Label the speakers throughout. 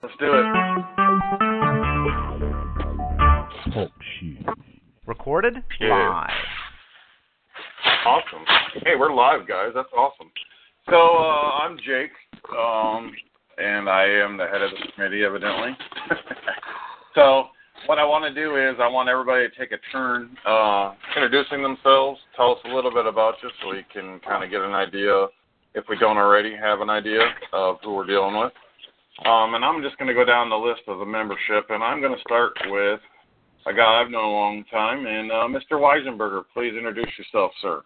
Speaker 1: Let's do it.
Speaker 2: Talk shit. Recorded
Speaker 1: Yeah.
Speaker 2: live.
Speaker 1: Awesome. Hey, we're live, guys. That's awesome. So uh, I'm Jake, um, and I am the head of the committee, evidently. so what I want to do is I want everybody to take a turn uh, introducing themselves. Tell us a little bit about you, so we can kind of get an idea, if we don't already have an idea of who we're dealing with. Um, and I'm just going to go down the list of the membership, and I'm going to start with a guy I've known a long time, and uh, Mr. Weisenberger. Please introduce yourself, sir.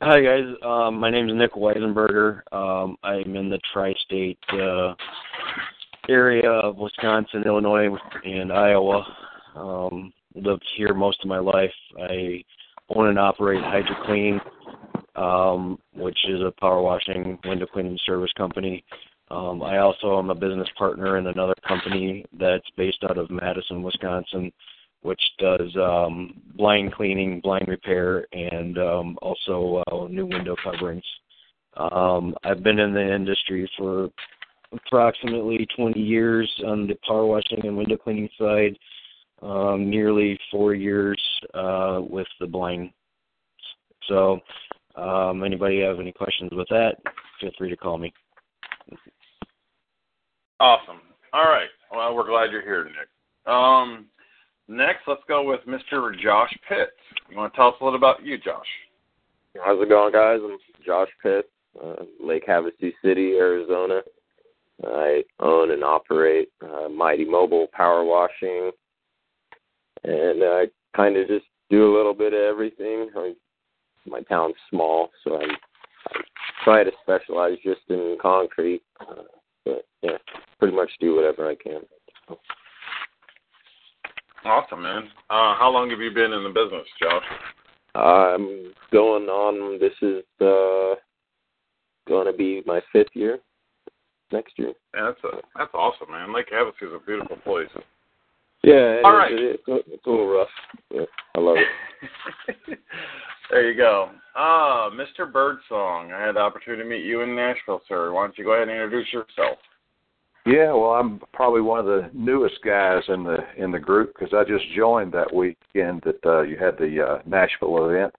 Speaker 3: Hi guys, um, my name is Nick Weisenberger. Um, I'm in the tri-state uh, area of Wisconsin, Illinois, and Iowa. Um, lived here most of my life. I own and operate HydroClean, um, which is a power washing, window cleaning service company. Um, I also am a business partner in another company that's based out of Madison, Wisconsin, which does um, blind cleaning, blind repair, and um, also uh, new window coverings. Um, I've been in the industry for approximately 20 years on the power washing and window cleaning side, um, nearly four years uh, with the blind. So, um, anybody have any questions with that? Feel free to call me.
Speaker 1: Awesome. All right. Well, we're glad you're here, Nick. Um, next, let's go with Mr. Josh Pitts. You want to tell us a little about you, Josh?
Speaker 4: How's it going, guys? I'm Josh Pitt, uh, Lake Havasu City, Arizona. I own and operate uh, Mighty Mobile Power Washing, and I kind of just do a little bit of everything. I, my town's small, so I, I try to specialize just in concrete. Uh, but yeah, pretty much do whatever I can.
Speaker 1: Awesome, man. Uh, how long have you been in the business, Josh?
Speaker 4: I'm going on. This is uh, going to be my fifth year next year.
Speaker 1: Yeah, that's a, that's awesome, man. Lake Havasu is a beautiful place.
Speaker 4: Yeah, it
Speaker 1: All
Speaker 4: is-
Speaker 1: right.
Speaker 4: it is. it's a little rough. Yeah, I love it.
Speaker 1: there you go. Ah, Mr. Birdsong. I had the opportunity to meet you in Nashville, sir. Why don't you go ahead and introduce yourself?
Speaker 5: Yeah, well, I'm probably one of the newest guys in the in the group because I just joined that weekend that uh, you had the uh, Nashville event.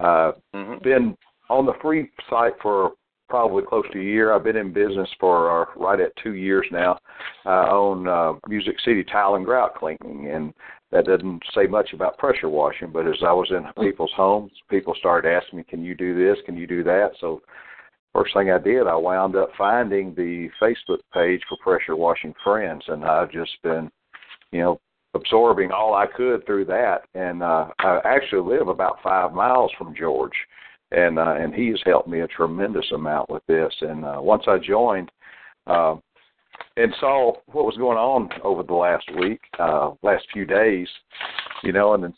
Speaker 5: Uh,
Speaker 1: Mhm.
Speaker 5: been on the free site for probably close to a year. I've been in business for uh, right at two years now. I own uh, Music City Tile and Grout Cleaning, and that doesn't say much about pressure washing. But as I was in people's homes, people started asking me, "Can you do this? Can you do that?" So first thing I did, I wound up finding the Facebook page for Pressure Washing Friends, and I've just been, you know, absorbing all I could through that. And uh, I actually live about five miles from George, and uh, and he has helped me a tremendous amount with this. And uh, once I joined. Uh, and saw what was going on over the last week, uh, last few days, you know, and then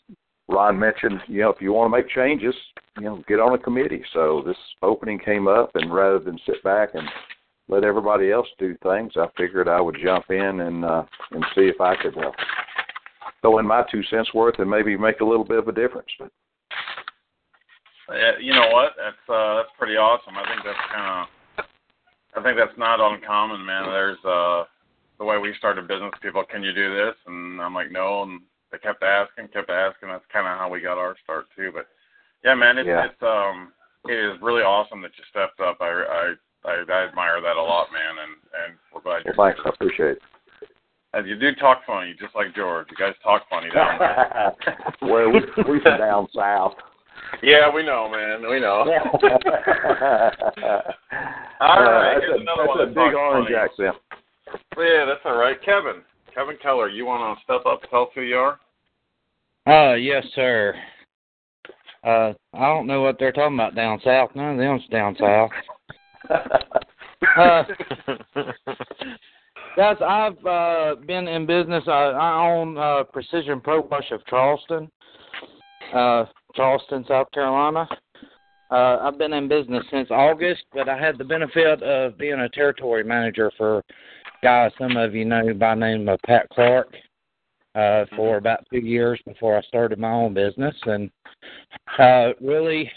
Speaker 5: Ron mentioned, you know, if you want to make changes, you know, get on a committee. So this opening came up, and rather than sit back and let everybody else do things, I figured I would jump in and uh, and see if I could uh, throw in my two cents worth and maybe make a little bit of a difference. But
Speaker 1: you know what? That's uh, that's pretty awesome. I think that's kind of, I think that's not uncommon, man. There's uh, the way we started business. People, can you do this? And I'm like, no. And they kept asking, kept asking. That's kind of how we got our start too. But yeah, man, it's
Speaker 5: Yeah.
Speaker 1: it's um, it is really awesome that you stepped up. I I I, I admire that a lot, man. And and we're glad
Speaker 5: well,
Speaker 1: you're.
Speaker 5: thanks, I appreciate it.
Speaker 1: And you do talk funny, just like George. You guys talk funny down there.
Speaker 5: well, we, we're from down south.
Speaker 1: Yeah, we know, man. We know.
Speaker 5: All
Speaker 1: All right,
Speaker 5: that's
Speaker 1: here's
Speaker 5: a,
Speaker 1: another
Speaker 5: that's
Speaker 1: one
Speaker 5: a
Speaker 1: that
Speaker 5: big orange accent.
Speaker 1: Yeah, that's all right. Kevin, Kevin Keller, you want to step up, tell us who you are?
Speaker 6: Uh, yes, sir. Uh, I don't know what they're talking about down south. None of them's down south. Uh, Guys, I've uh, been in business. Uh, I own uh, Precision Pro Wash of Charleston, uh, Charleston, South Carolina. Uh, I've been in business since August, but I had the benefit of being a territory manager for guys some of you know by name of Pat Clark uh, for about two years before I started my own business, and uh, really,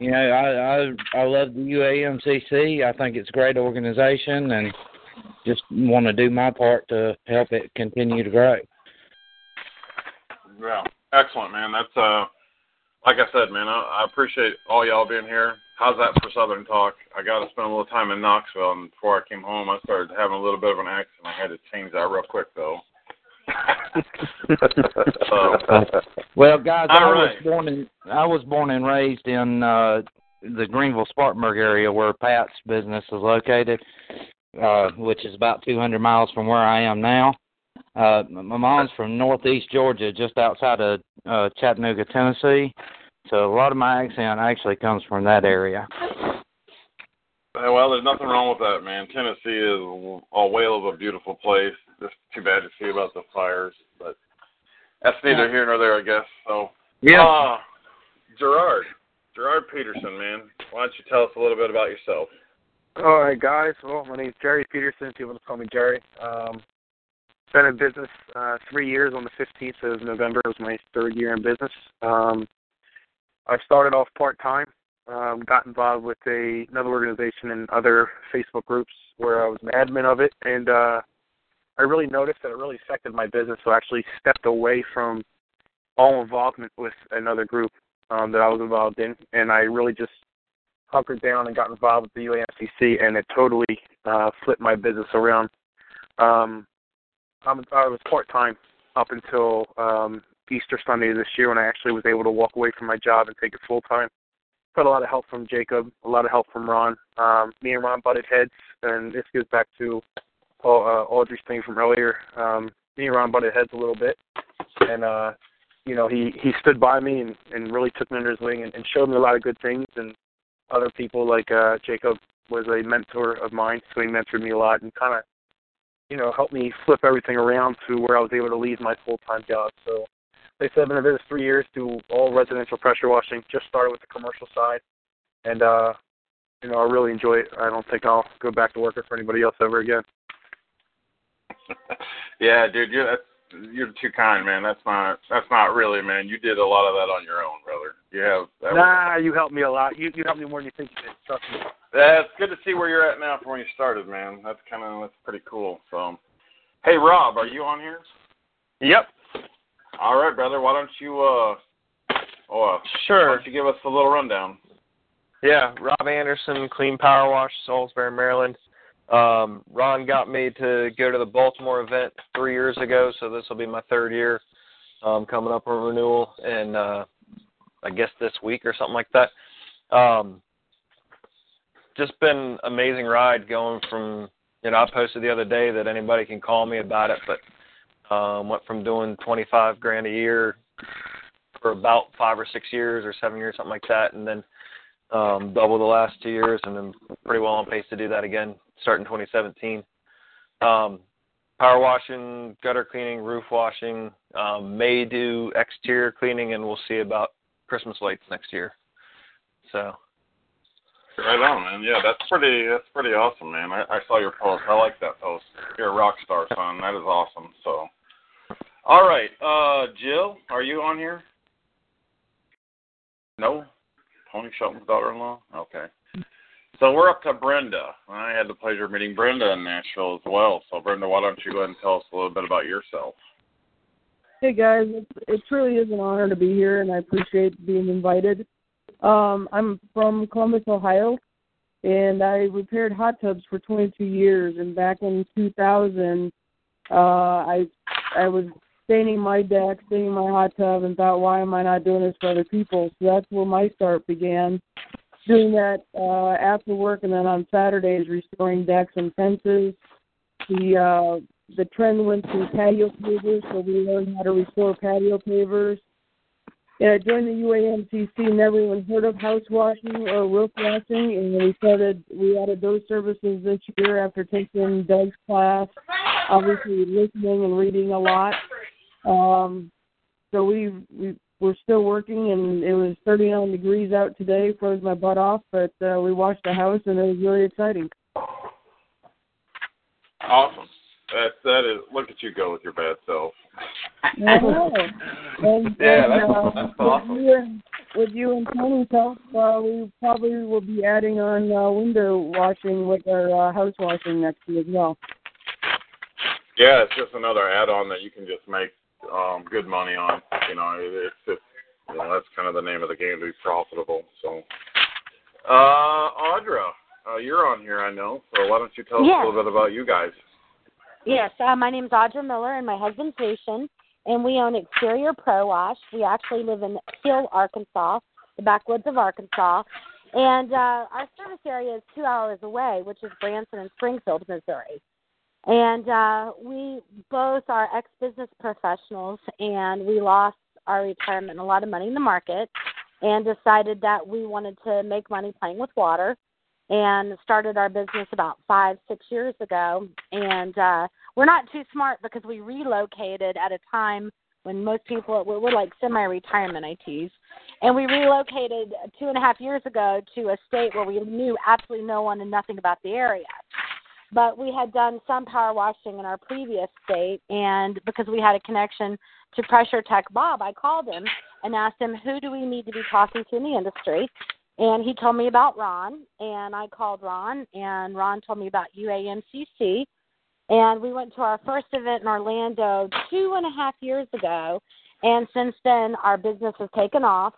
Speaker 6: you know, I I I love the UAMCC. I think it's a great organization, and just want to do my part to help it continue to grow.
Speaker 1: Yeah, excellent, man. That's uh, like I said, man. I, I appreciate all y'all being here. How's that for Southern talk? I got to spend a little time in Knoxville, and before I came home, I started having a little bit of an accent. I had to change that real quick, though. so,
Speaker 6: well, guys, I
Speaker 1: all
Speaker 6: was born in I was born and raised in uh the Greenville Spartanburg area where Pat's business is located, uh, which is about 200 miles from where I am now. Uh, my mom's from northeast Georgia, just outside of uh, Chattanooga, Tennessee. So a lot of my accent actually comes from that area.
Speaker 1: Well, there's nothing wrong with that, man. Tennessee is a whale of a beautiful place. Just too bad to see about the fires, but that's neither here nor there, I guess. So,
Speaker 6: Yeah.
Speaker 1: Uh, Gerard, Gerard Peterson, man. Why don't you tell us a little bit about yourself?
Speaker 7: All right, guys. Well, my name's Jerry Peterson. People just call me Jerry. Um, been in business uh, three years. On the 15th of November was my third year in business. Um, I started off part time. Um, got involved with a, another organization and other Facebook groups where I was an admin of it, and uh, I really noticed that it really affected my business. So I actually stepped away from all involvement with another group um, that I was involved in, and I really just hunkered down and got involved with the UAMCC, and it totally uh, flipped my business around. Um, I'm, I was part time up until um, Easter Sunday this year when I actually was able to walk away from my job and take it full time. Got a lot of help from Jacob, a lot of help from Ron. Um, me and Ron butted heads, and this goes back to uh, Audra's thing from earlier. Um, me and Ron butted heads a little bit, and uh, you know he he stood by me and, and really took me under his wing and, and showed me a lot of good things. And other people like uh, Jacob was a mentor of mine, so he mentored me a lot and kind of you know helped me flip everything around to where I was able to leave my full time job. So I said, I've been in business three years, do all residential pressure washing. Just started with the commercial side, and uh, you know I really enjoy it. I don't think I'll go back to working for anybody else ever again.
Speaker 1: Yeah, dude, that's, you're too kind, man. That's not that's not really, man. You did a lot of that on your own, brother. You have. That was-
Speaker 7: Nah, you helped me a lot. You you helped me more than you think you did. Trust me.
Speaker 1: That's good to see where you're at now from when you started, man. That's kind of that's pretty cool. So, hey, Rob, are you on here?
Speaker 8: Yep.
Speaker 1: All right, brother. Why don't you uh, oh, uh,
Speaker 8: Sure.
Speaker 1: Why don't you give us a little rundown?
Speaker 8: Yeah, Rob Anderson, Clean Power Wash, Salisbury, Maryland. Um, Ron got me to go to the Baltimore event three years ago, so this will be my third year um, coming up on renewal, and uh, I guess this week or something like that. Um, just been amazing ride going from you know I posted the other day that anybody can call me about it, but um, went from doing 25 grand a year for about five or six years or seven years, something like that, and then um, double the last two years, and then pretty well on pace to do that again starting 2017. Um, power washing, gutter cleaning, roof washing, um, may do exterior cleaning, and we'll see about Christmas lights next year. So
Speaker 1: Right on, man. Yeah, that's pretty. That's pretty awesome, man. I, I saw your post. I like that post. You're a rock star, son. That is awesome. So, all right, uh, Jill, are you on here? No. Tony Shelton's daughter-in-law. Okay. So we're up to Brenda. I had the pleasure of meeting Brenda in Nashville as well. So Brenda, why don't you go ahead and tell us a little bit about yourself?
Speaker 9: Hey guys, it, it truly is an honor to be here, and I appreciate being invited. Um, I'm from Columbus, Ohio, and I repaired hot tubs for 22 years. And back in 2000, uh, I I was staining my deck, staining my hot tub, and thought, why am I not doing this for other people? So that's where my start began. Doing that uh, after work, and then on Saturdays, restoring decks and fences. The uh, the trend went to patio pavers, so we learned how to restore patio pavers. And I joined the UAMCC, never even heard of house washing or roof washing, and we started, we added those services this year after taking Doug's class, obviously listening and reading a lot. Um, so we, we we're still working, and it was 39 degrees out today, froze my butt off, but uh, we washed the house, and it was really exciting.
Speaker 1: Awesome. That that is. Look at you go with your bad self.
Speaker 9: I know. And,
Speaker 1: Yeah, that's-
Speaker 9: uh,
Speaker 1: that's
Speaker 9: with
Speaker 1: awesome.
Speaker 9: you and- With you and Tony's help, uh, we probably will be adding on uh, window washing with our uh, house washing next year as well.
Speaker 1: Yeah, it's just another add-on that you can just make um, good money on. You know, it, it's just you know that's kind of the name of the game to be profitable. So, uh, Audra, uh, you're on here, I know. So why don't you tell us a little bit about you guys?
Speaker 10: Yes, uh, my name's Audra Miller, and my husband's Haitian, and we own Exterior Pro Wash. We actually live in Hill, Arkansas, the backwoods of Arkansas, and uh, our service area is two hours away, which is Branson and Springfield, Missouri. And uh, we both are ex-business professionals, and we lost our retirement and a lot of money in the market, and decided that we wanted to make money playing with water and started our business about five, six years ago. And uh, we're not too smart because we relocated at a time when most people we're, we're like semi-retirement ITs, and we relocated two and a half years ago to a state where we knew absolutely no one and nothing about the area. But we had done some power washing in our previous state, and because we had a connection to Pressure Tech Bob, I called him and asked him who do we need to be talking to in the industry and he told me about Ron, and I called Ron, and Ron told me about UAMCC, and we went to our first event in Orlando two and a half years ago, and since then our business has taken off.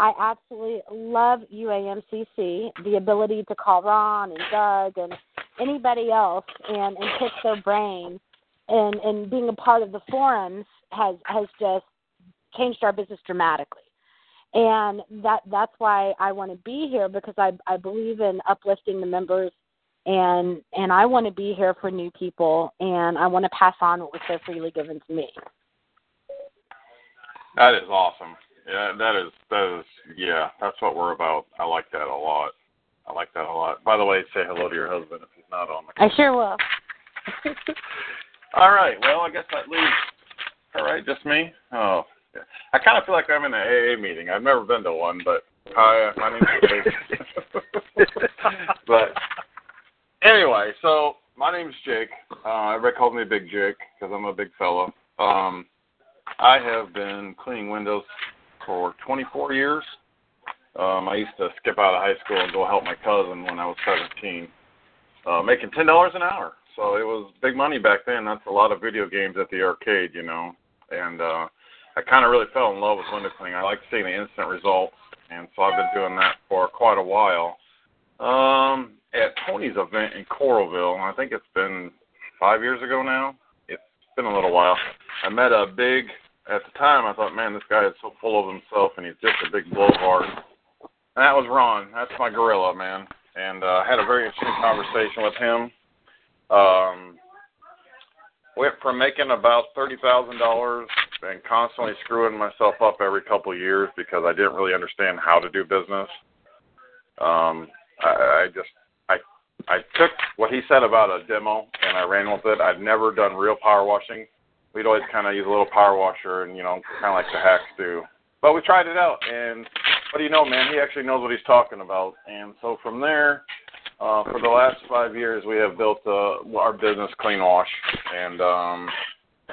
Speaker 10: I absolutely love UAMCC, the ability to call Ron and Doug and anybody else and and pick their brain, and and being a part of the forums has has just changed our business dramatically and that that's why I want to be here because I I believe in uplifting the members and and I want to be here for new people and I want to pass on what was so freely given to me.
Speaker 1: That is awesome. Yeah, that is that is yeah, that's what we're about. I like that a lot. I like that a lot. By the way, say hello to your husband if he's not on the
Speaker 10: I sure will.
Speaker 1: All right. Well, I guess that leaves. All right, just me. Oh, yeah. I kind of feel like I'm in an AA meeting. I've never been to one, but hi, my name's Jake. but anyway, so my name's Jake. Uh, everybody calls me Big Jake because I'm a big fellow. Um, I have been cleaning windows for 24 years. Um, I used to skip out of high school and go help my cousin when I was 17, uh, making ten dollars an hour. So it was big money back then. That's a lot of video games at the arcade, you know. And uh, I kind of really fell in love with window cleaning. I like seeing the instant results, and so I've been doing that for quite a while. Um, at Tony's event in Coralville, I think it's been five years ago now. It's been a little while. I met a big. At the time, I thought, man, this guy is so full of himself, and he's just a big blowhard. And that was Ron. That's my gorilla, man. And uh, I had a very interesting conversation with him. Um, went from making about thirty thousand dollars and constantly screwing myself up every couple of years because I didn't really understand how to do business. Um, I, I just I I took what he said about a demo and I ran with it. I've never done real power washing. We'd always kind of use a little power washer and you know kind of like the hacks do. But we tried it out and what do you know, man? He actually knows what he's talking about. And so from there, uh, for the last five years, we have built uh, our business Clean Wash, and um,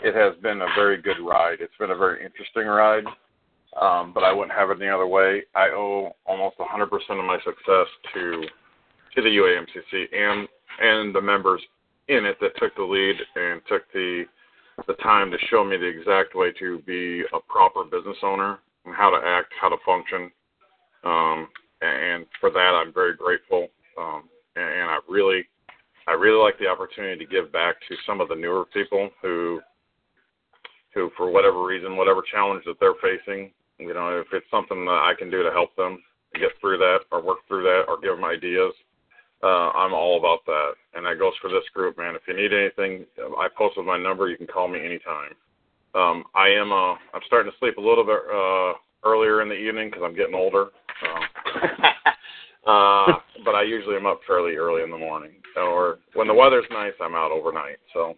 Speaker 1: it has been a very good ride. It's been a very interesting ride, um, but I wouldn't have it any other way. I owe almost 100% of my success to to the UAMCC and and the members in it that took the lead and took the the time to show me the exact way to be a proper business owner and how to act, how to function. Um, and for that, I'm very grateful. Um, and, I really, I really like the opportunity to give back to some of the newer people who, who for whatever reason, whatever challenge that they're facing, you know, if it's something that I can do to help them get through that or work through that or give them ideas, uh, I'm all about that. And that goes for this group, man. If you need anything, I posted my number. You can call me anytime. Um, I am, uh, I'm starting to sleep a little bit uh, earlier in the evening because I'm getting older. So. uh, but I usually am up fairly early in the morning, or when the weather's nice, I'm out overnight. So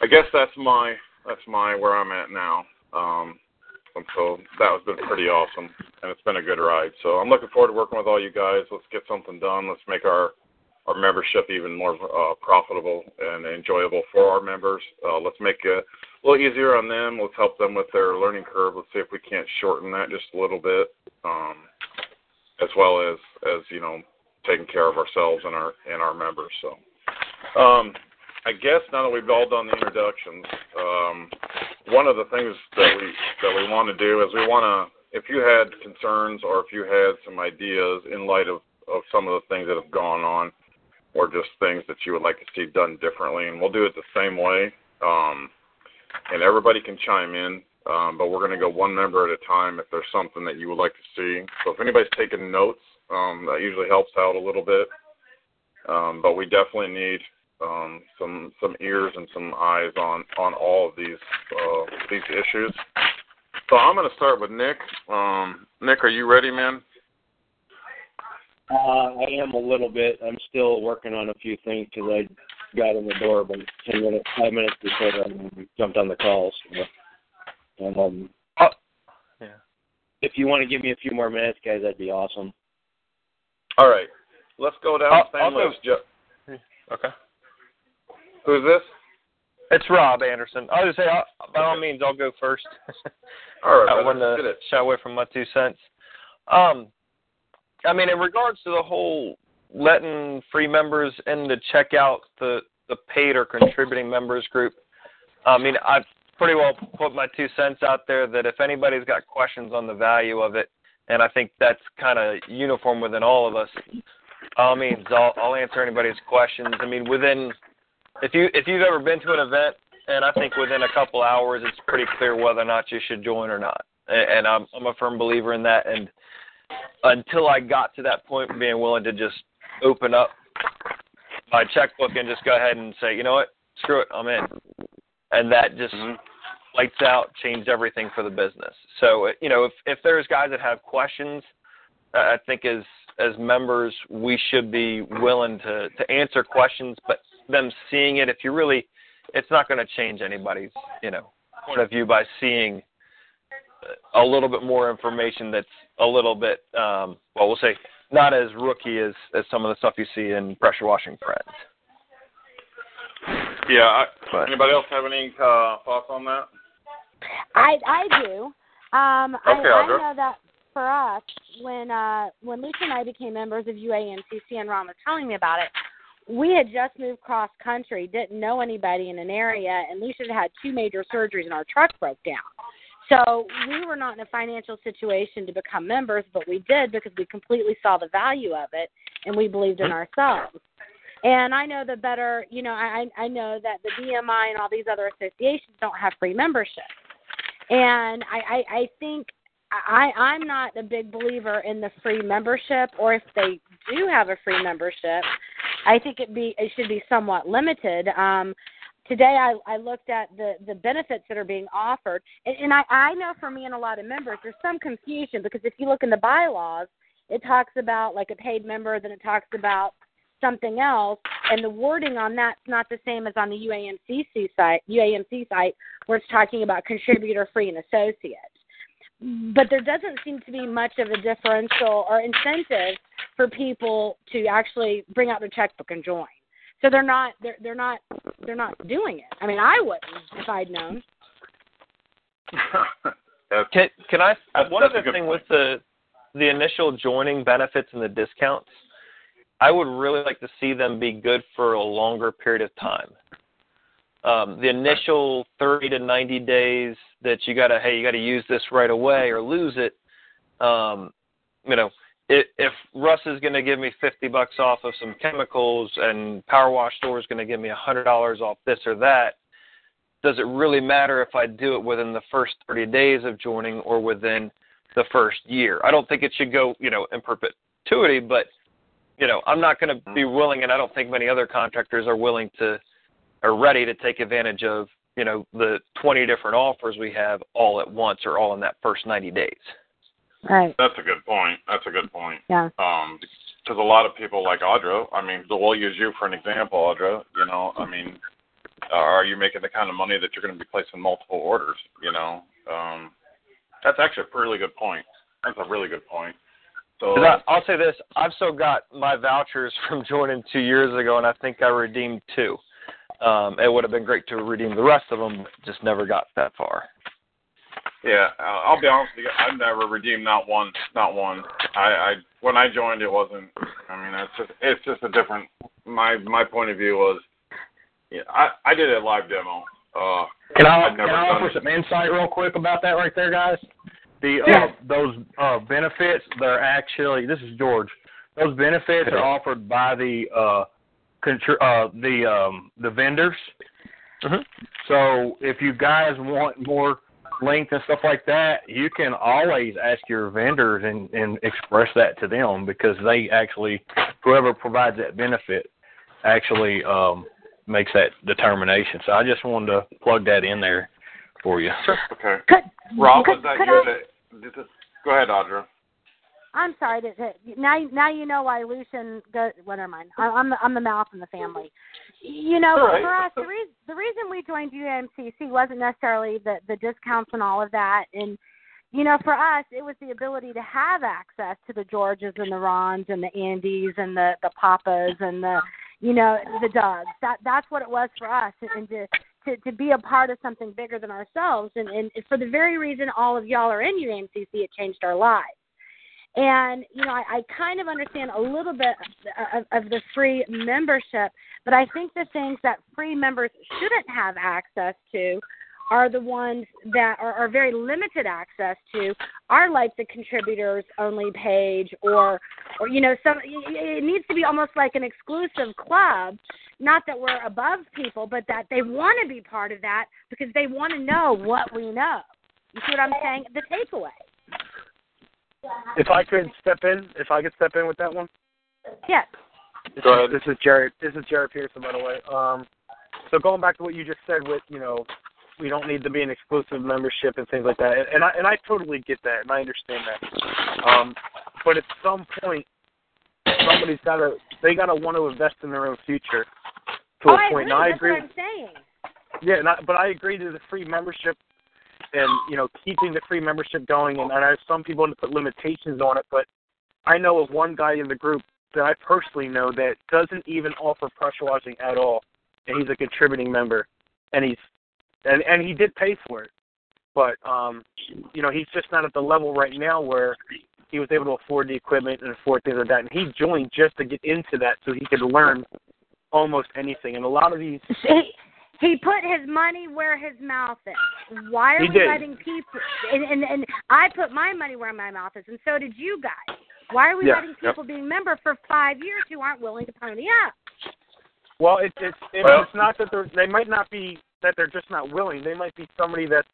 Speaker 1: I guess that's my that's my where I'm at now. Um, so that has been pretty awesome, and it's been a good ride. So I'm looking forward to working with all you guys. Let's get something done. Let's make our our membership even more uh, profitable and enjoyable for our members. Uh, let's make it a little easier on them. Let's help them with their learning curve. Let's see if we can't shorten that just a little bit, um, as well as as you know taking care of ourselves and our and our members. So, um, I guess now that we've all done the introductions, um, one of the things that we that we want to do is we want to, if you had concerns or if you had some ideas in light of of some of the things that have gone on, or just things that you would like to see done differently, and we'll do it the same way. Um, and everybody can chime in, um, but we're going to go one member at a time if there's something that you would like to see. So if anybody's taking notes, um, that usually helps out a little bit. Um, but we definitely need um, some some ears and some eyes on on all of these uh, these issues. So I'm going to start with Nick. Um, Nick, are you ready, man?
Speaker 11: Uh, I am a little bit. I'm still working on a few things because I got in the door about ten minutes, five minutes before I um, jumped on the calls. So, um,
Speaker 8: oh, yeah.
Speaker 11: If you want to give me a few more minutes, guys, that'd be awesome.
Speaker 1: All right, let's go down
Speaker 8: I'll,
Speaker 1: the same
Speaker 8: I'll
Speaker 1: list. Jo-
Speaker 8: Okay.
Speaker 1: Who's this?
Speaker 8: It's Rob Anderson. I was gonna say, I'll, by all means, I'll go first.
Speaker 1: All right,
Speaker 8: I
Speaker 1: want
Speaker 8: wanted
Speaker 1: get
Speaker 8: to
Speaker 1: it.
Speaker 8: shy away from my two cents. Um, I mean, in regards to the whole letting free members in to check out the the paid or contributing members group, I mean, I've pretty well put my two cents out there that if anybody's got questions on the value of it, and I think that's kind of uniform within all of us. All means, I'll, I'll answer anybody's questions. I mean, within if you if you've ever been to an event, and I think within a couple hours, it's pretty clear whether or not you should join or not. And, and I'm I'm a firm believer in that. And until I got to that point, of being willing to just open up my checkbook and just go ahead and say, you know what, screw it, I'm in, and that just lights out, changed everything for the business. So you know, if if there's guys that have questions, uh, I think as as members we should be willing to to answer questions, but them seeing it, if you really, it's not going to change anybody's you know point of view by seeing a little bit more information that's a little bit um well we'll say not as rookie as as some of the stuff you see in pressure washing friends.
Speaker 1: Yeah. I, anybody else have any uh, thoughts on that?
Speaker 10: I I do. Um,
Speaker 1: Okay,
Speaker 10: I, I know that for us, when uh, when Lisa and I became members of UAMCC, and Ron was telling me about it, we had just moved cross country, didn't know anybody in an area, and Lisa had had two major surgeries and our truck broke down. So we were not in a financial situation to become members, but we did because we completely saw the value of it and we believed in ourselves. And I know that better, you know, I I know that the DMI and all these other associations don't have free membership. And I, I, I think I, I'm not a big believer in the free membership, or if they do have a free membership, I think it be it should be somewhat limited. Um, today, I, I looked at the the benefits that are being offered, and, and I, I know for me and a lot of members, there's some confusion because if you look in the bylaws, it talks about like a paid member, then it talks about something else, and the wording on that's not the same as on the UAMCC site, UAMC site, where it's talking about contributor free and associate. But there doesn't seem to be much of a differential or incentive for people to actually bring out their checkbook and join. So they're not they're they're not they're not doing it. I mean, I wouldn't if I'd known.
Speaker 8: Can can I?
Speaker 1: That's-
Speaker 8: one
Speaker 1: that's
Speaker 8: other thing
Speaker 1: point.
Speaker 8: with the the initial joining benefits and the discounts, I would really like to see them be good for a longer period of time. Um, the initial 30 to 90 days that you gotta hey you gotta use this right away or lose it. Um, you know, if, Russ is going to give me 50 bucks off of some chemicals and Power Wash Store is going to give me $100 off this or that, does it really matter if I do it within the first 30 days of joining or within the first year? I don't think it should go, you know, in perpetuity, but you know, I'm not going to be willing, and I don't think many other contractors are willing to, are ready to take advantage of, you know the 20 different offers we have all at once or all in that first 90 days.
Speaker 10: Right.
Speaker 1: That's a good point. That's a good point.
Speaker 10: Yeah.
Speaker 1: Um, because a lot of people like Audra. I mean, we'll use you for an example, Audra. You know, I mean, uh, are you making the kind of money that you're going to be placing multiple orders? You know, um, that's actually a really good point. That's a really good point. So
Speaker 8: 'Cause I, I'll say this: I've still got my vouchers from joining two years ago, and I think I redeemed two. Um, it would have been great to redeem the rest of them, just never got that far.
Speaker 1: Yeah, I'll I'll be honest with you. I've never redeemed not one, not one. I, I when I joined, it wasn't. I mean, it's just it's just a different. My my point of view was, yeah, I I did a live demo. Uh,
Speaker 12: Can I, can I offer some insight real quick about that right there, guys? The
Speaker 1: Yeah.
Speaker 12: uh, those uh, benefits they're actually this is George. Those benefits are offered by the uh, contr- uh, the um, the vendors. So if you guys want more length and stuff like that, you can always ask your vendors and, and express that to them because they actually whoever provides that benefit actually um, makes that determination. So I just wanted to plug that in there for you.
Speaker 1: Okay.
Speaker 10: Could,
Speaker 1: Rob,
Speaker 10: could,
Speaker 1: was that
Speaker 10: could
Speaker 1: you?
Speaker 10: I,
Speaker 1: That, go ahead, Audra.
Speaker 10: I'm sorry to, to now. Now you know why Lucian goes. Well, never mind. I, I'm the I'm the mouth in the family. You know,
Speaker 13: right.
Speaker 10: for us, the reason the reason we joined UMCC wasn't necessarily the the discounts and all of that, and you know, for us, it was the ability to have access to the Georges and the Rons and the Andys and the the Papas and the you know the Dougs. That that's what it was for us, and, and to to to be a part of something bigger than ourselves, and and for the very reason all of y'all are in UMCC, it changed our lives. And you know, I, I kind of understand a little bit of, of the free membership, but I think the things that free members shouldn't have access to are the ones that are, are very limited access to are like the contributors only page or or you know some it needs to be almost like an exclusive club. Not that we're above people but that they want to be part of that because they want to know what we know. You see what i'm saying? The takeaway
Speaker 7: If I could step in, if I could step in with that one.
Speaker 10: yes
Speaker 7: Go ahead. This is Jared. This is Jared Pearson, by the way. Um, so going back to what you just said, with you know, we don't need to be an exclusive membership and things like that, and, and I and I totally get that, and I understand that. Um, but at some point, somebody's got to they got to want to invest in their own future. To
Speaker 10: oh,
Speaker 7: a
Speaker 10: I
Speaker 7: point,
Speaker 10: agree.
Speaker 7: and I
Speaker 10: That's
Speaker 7: agree.
Speaker 10: what i'm saying
Speaker 7: Yeah, and I, but I agree to the free membership and you know keeping the free membership going. And I know some people want to put limitations on it, but I know of one guy in the group that I personally know that doesn't even offer pressure washing at all, and he's a contributing member, and he's and and he did pay for it, but um, you know he's just not at the level right now where he was able to afford the equipment and afford things like that, and he joined just to get into that so he could learn almost anything. And a lot of these
Speaker 10: he he put his money where his mouth is. Why are
Speaker 7: He
Speaker 10: we
Speaker 7: did.
Speaker 10: letting people? And, and and I put my money where my mouth is, and so did you guys. Why are we
Speaker 7: Yeah,
Speaker 10: letting
Speaker 7: yep.
Speaker 10: people be member for five years who aren't willing to pony up?
Speaker 7: Well, it, it's it,
Speaker 1: Well-
Speaker 7: it's not that they're they might not be that they're just not willing. They might be somebody that's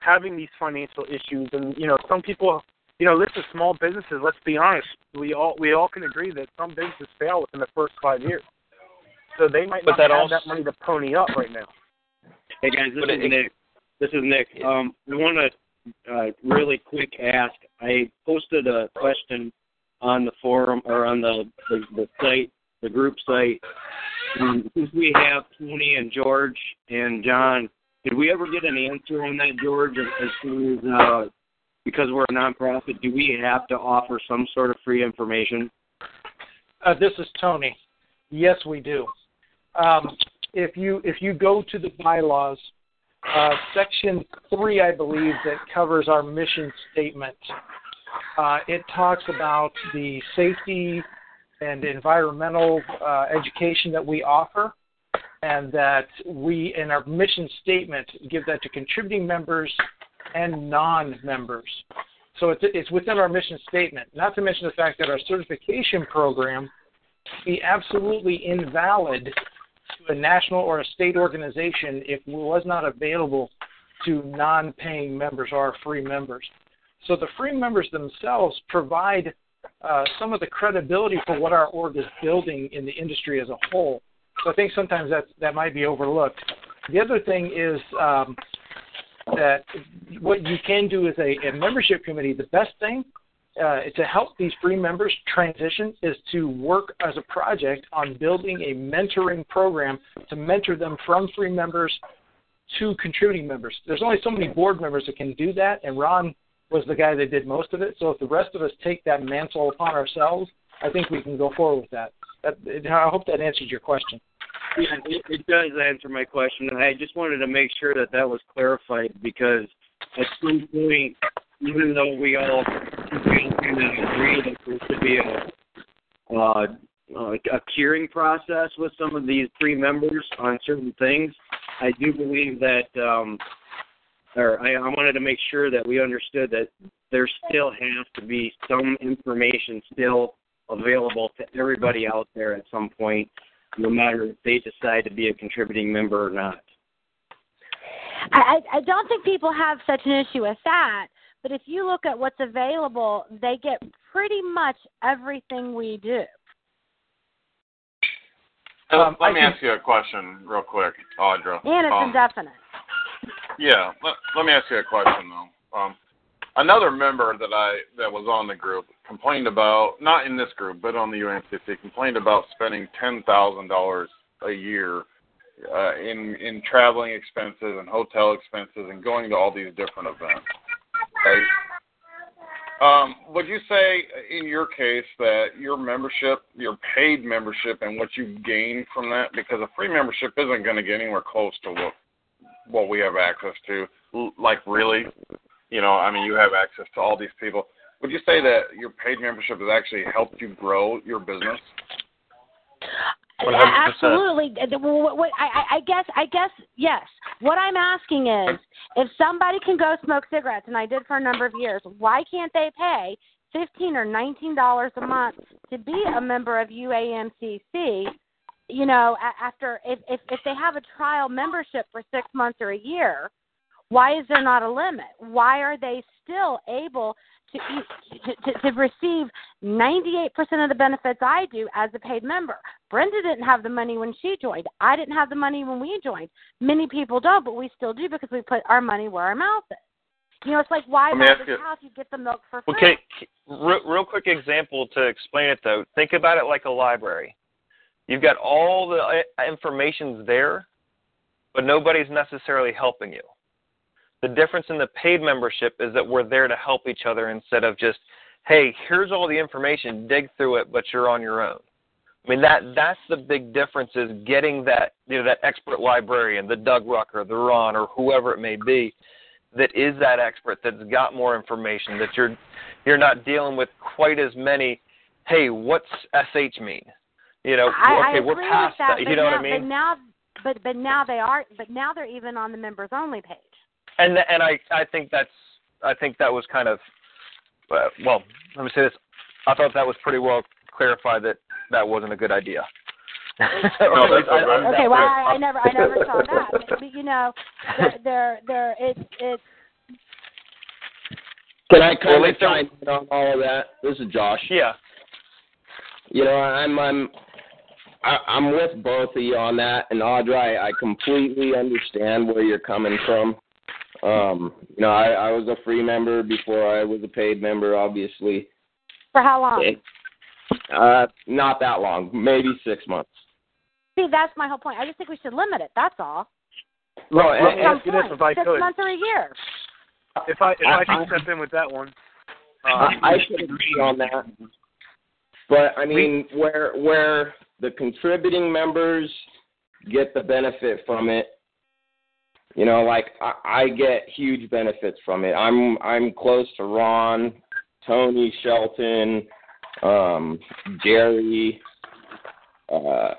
Speaker 7: having these financial issues, and you know, some people, you know, this is small businesses. Let's be honest. We all we all can agree that some businesses fail within the first five years. So they might
Speaker 8: But
Speaker 7: not
Speaker 8: that
Speaker 7: have
Speaker 8: also-
Speaker 7: that money to pony up right now.
Speaker 3: Hey guys, this
Speaker 8: But
Speaker 3: is
Speaker 8: it-
Speaker 3: Nick. This is Nick. Um, I want to uh, really quick ask. I posted a question on the forum or on the the, the site, the group site. Um, since we have Tony and George and John, did we ever get an answer on that, George? As as soon as uh, because we're a nonprofit, do we have to offer some sort of free information?
Speaker 14: Uh, this is Tony. Yes, we do. Um, if you if you go to the bylaws, uh, section three, I believe, that covers our mission statement. Uh, it talks about the safety and environmental uh, education that we offer, and that we, in our mission statement, give that to contributing members and non-members. So it's, it's within our mission statement. Not to mention the fact that our certification program be absolutely invalid to a national or a state organization if it was not available to non-paying members or free members. So the free members themselves provide uh, some of the credibility for what our org is building in the industry as a whole. So I think sometimes that that might be overlooked. The other thing is um, that what you can do as a, a membership committee, the best thing uh, to help these free members transition is to work as a project on building a mentoring program to mentor them from free members to contributing members. There's only so many board members that can do that, and Ron was the guy that did most of it. So if the rest of us take that mantle upon ourselves, I think we can go forward with that. that I hope that answers your question.
Speaker 3: Yeah, it, it does answer my question. and I just wanted to make sure that that was clarified because at some point, even though we all agree that there should be a uh, a curing process with some of these free members on certain things, I do believe that, um, or I, I wanted to make sure that we understood that there still has to be some information still available to everybody out there at some point no matter if they decide to be a contributing member or not.
Speaker 10: I, I don't think people have such an issue with that, but if you look at what's available, they get pretty much everything we do.
Speaker 1: Um, let me ask you a question real quick, Audra.
Speaker 10: And it's
Speaker 1: um,
Speaker 10: indefinite.
Speaker 1: Yeah, let, let me ask you a question though. Um, another member that I that was on the group complained about not in this group but on the UAMCC complained about spending ten thousand dollars a year uh, in in traveling expenses and hotel expenses and going to all these different events. Um, would you say in your case that your membership, your paid membership, and what you gain from that, because a free membership isn't going to get anywhere close to what what we have access to. Like really, you know, I mean, you have access to all these people. Would you say that your paid membership has actually helped you grow your business?
Speaker 10: 100%. Absolutely. Uh, I, I guess. I guess yes. What I'm asking is, if somebody can go smoke cigarettes, and I did for a number of years, why can't they pay fifteen or nineteen dollars a month to be a member of UAMCC? You know, after if, if if they have a trial membership for six months or a year, why is there not a limit? Why are they still able to, to, to, to receive 98% of the benefits I do as a paid member? Brenda didn't have the money when she joined. I didn't have the money when we joined. Many people don't, but we still do because we put our money where our mouth is. You know, it's like why buy this you, house? You get the milk for free.
Speaker 8: Okay, real, real quick example to explain it though. Think about it like a library. You've got all the uh, information's there, but nobody's necessarily helping you. The difference in the paid membership is that we're there to help each other instead of just, hey, here's all the information, dig through it, but you're on your own. I mean that that's the big difference is getting that you know that expert librarian, the Doug Rucker, the Ron, or whoever it may be, that is that expert that's got more information that you're you're not dealing with quite as many. Hey, what's SH mean? You know,
Speaker 10: I,
Speaker 8: okay,
Speaker 10: I
Speaker 8: we're past
Speaker 10: that,
Speaker 8: that. You know
Speaker 10: now,
Speaker 8: what I mean?
Speaker 10: But now, but but now they are. But now they're even on the members only page
Speaker 8: and and I I think that's I think that was kind of uh, well let me say this I thought that was pretty well clarified that that wasn't a good idea.
Speaker 10: no, okay, well I, I never I never saw that. But, you know, there there it's it's.
Speaker 13: Can I kind of chime in on all of that? This is Josh.
Speaker 8: Yeah.
Speaker 13: You know, I'm I'm I, I'm with both of you on that, and Audra, I, I completely understand where you're coming from. Um, you know, I, I was a free member before I was a paid member, obviously.
Speaker 10: For how long?
Speaker 13: Uh, not that long, maybe six months.
Speaker 10: See, that's my whole point. I just think we should limit it. That's all.
Speaker 7: Well, let me ask you this, if I
Speaker 10: six
Speaker 7: could.
Speaker 10: months or a year.
Speaker 7: If I if I, I can step in with that one.
Speaker 13: Um, I, I should agree on that. But I mean, where where the contributing members get the benefit from it, you know, like I, I get huge benefits from it. I'm I'm close to Ron, Tony, Shelton, um, Jerry. Uh,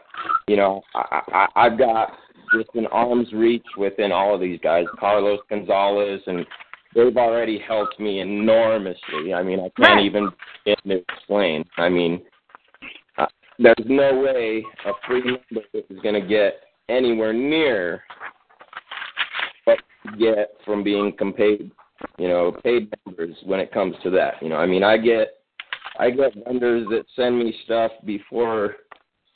Speaker 13: you know, I, I I've got just an arm's reach within all of these guys, Carlos Gonzalez, and they've already helped me enormously. I mean, I can't even begin to explain. I mean, uh, there's no way a free member is going to get anywhere near get from being paid, you know, paid members when it comes to that. You know, I mean, I get I get vendors that send me stuff before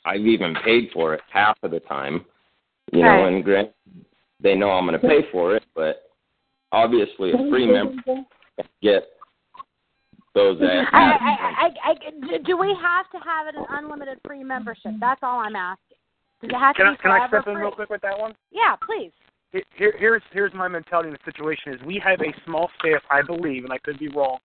Speaker 13: I've even paid for it half of the time. You
Speaker 10: right.
Speaker 13: know, and grant they know I'm going to pay for it. But obviously, a free member get those at.
Speaker 10: I, I, I, I, do we have to have it an unlimited free membership? That's all I'm asking. Does it have
Speaker 7: Can
Speaker 10: to
Speaker 7: I,
Speaker 10: be
Speaker 7: can I step in real quick with that one?
Speaker 10: Yeah, please.
Speaker 7: Here- Here, here's here's my mentality in the situation is we have a small staff, I believe, and I could be wrong,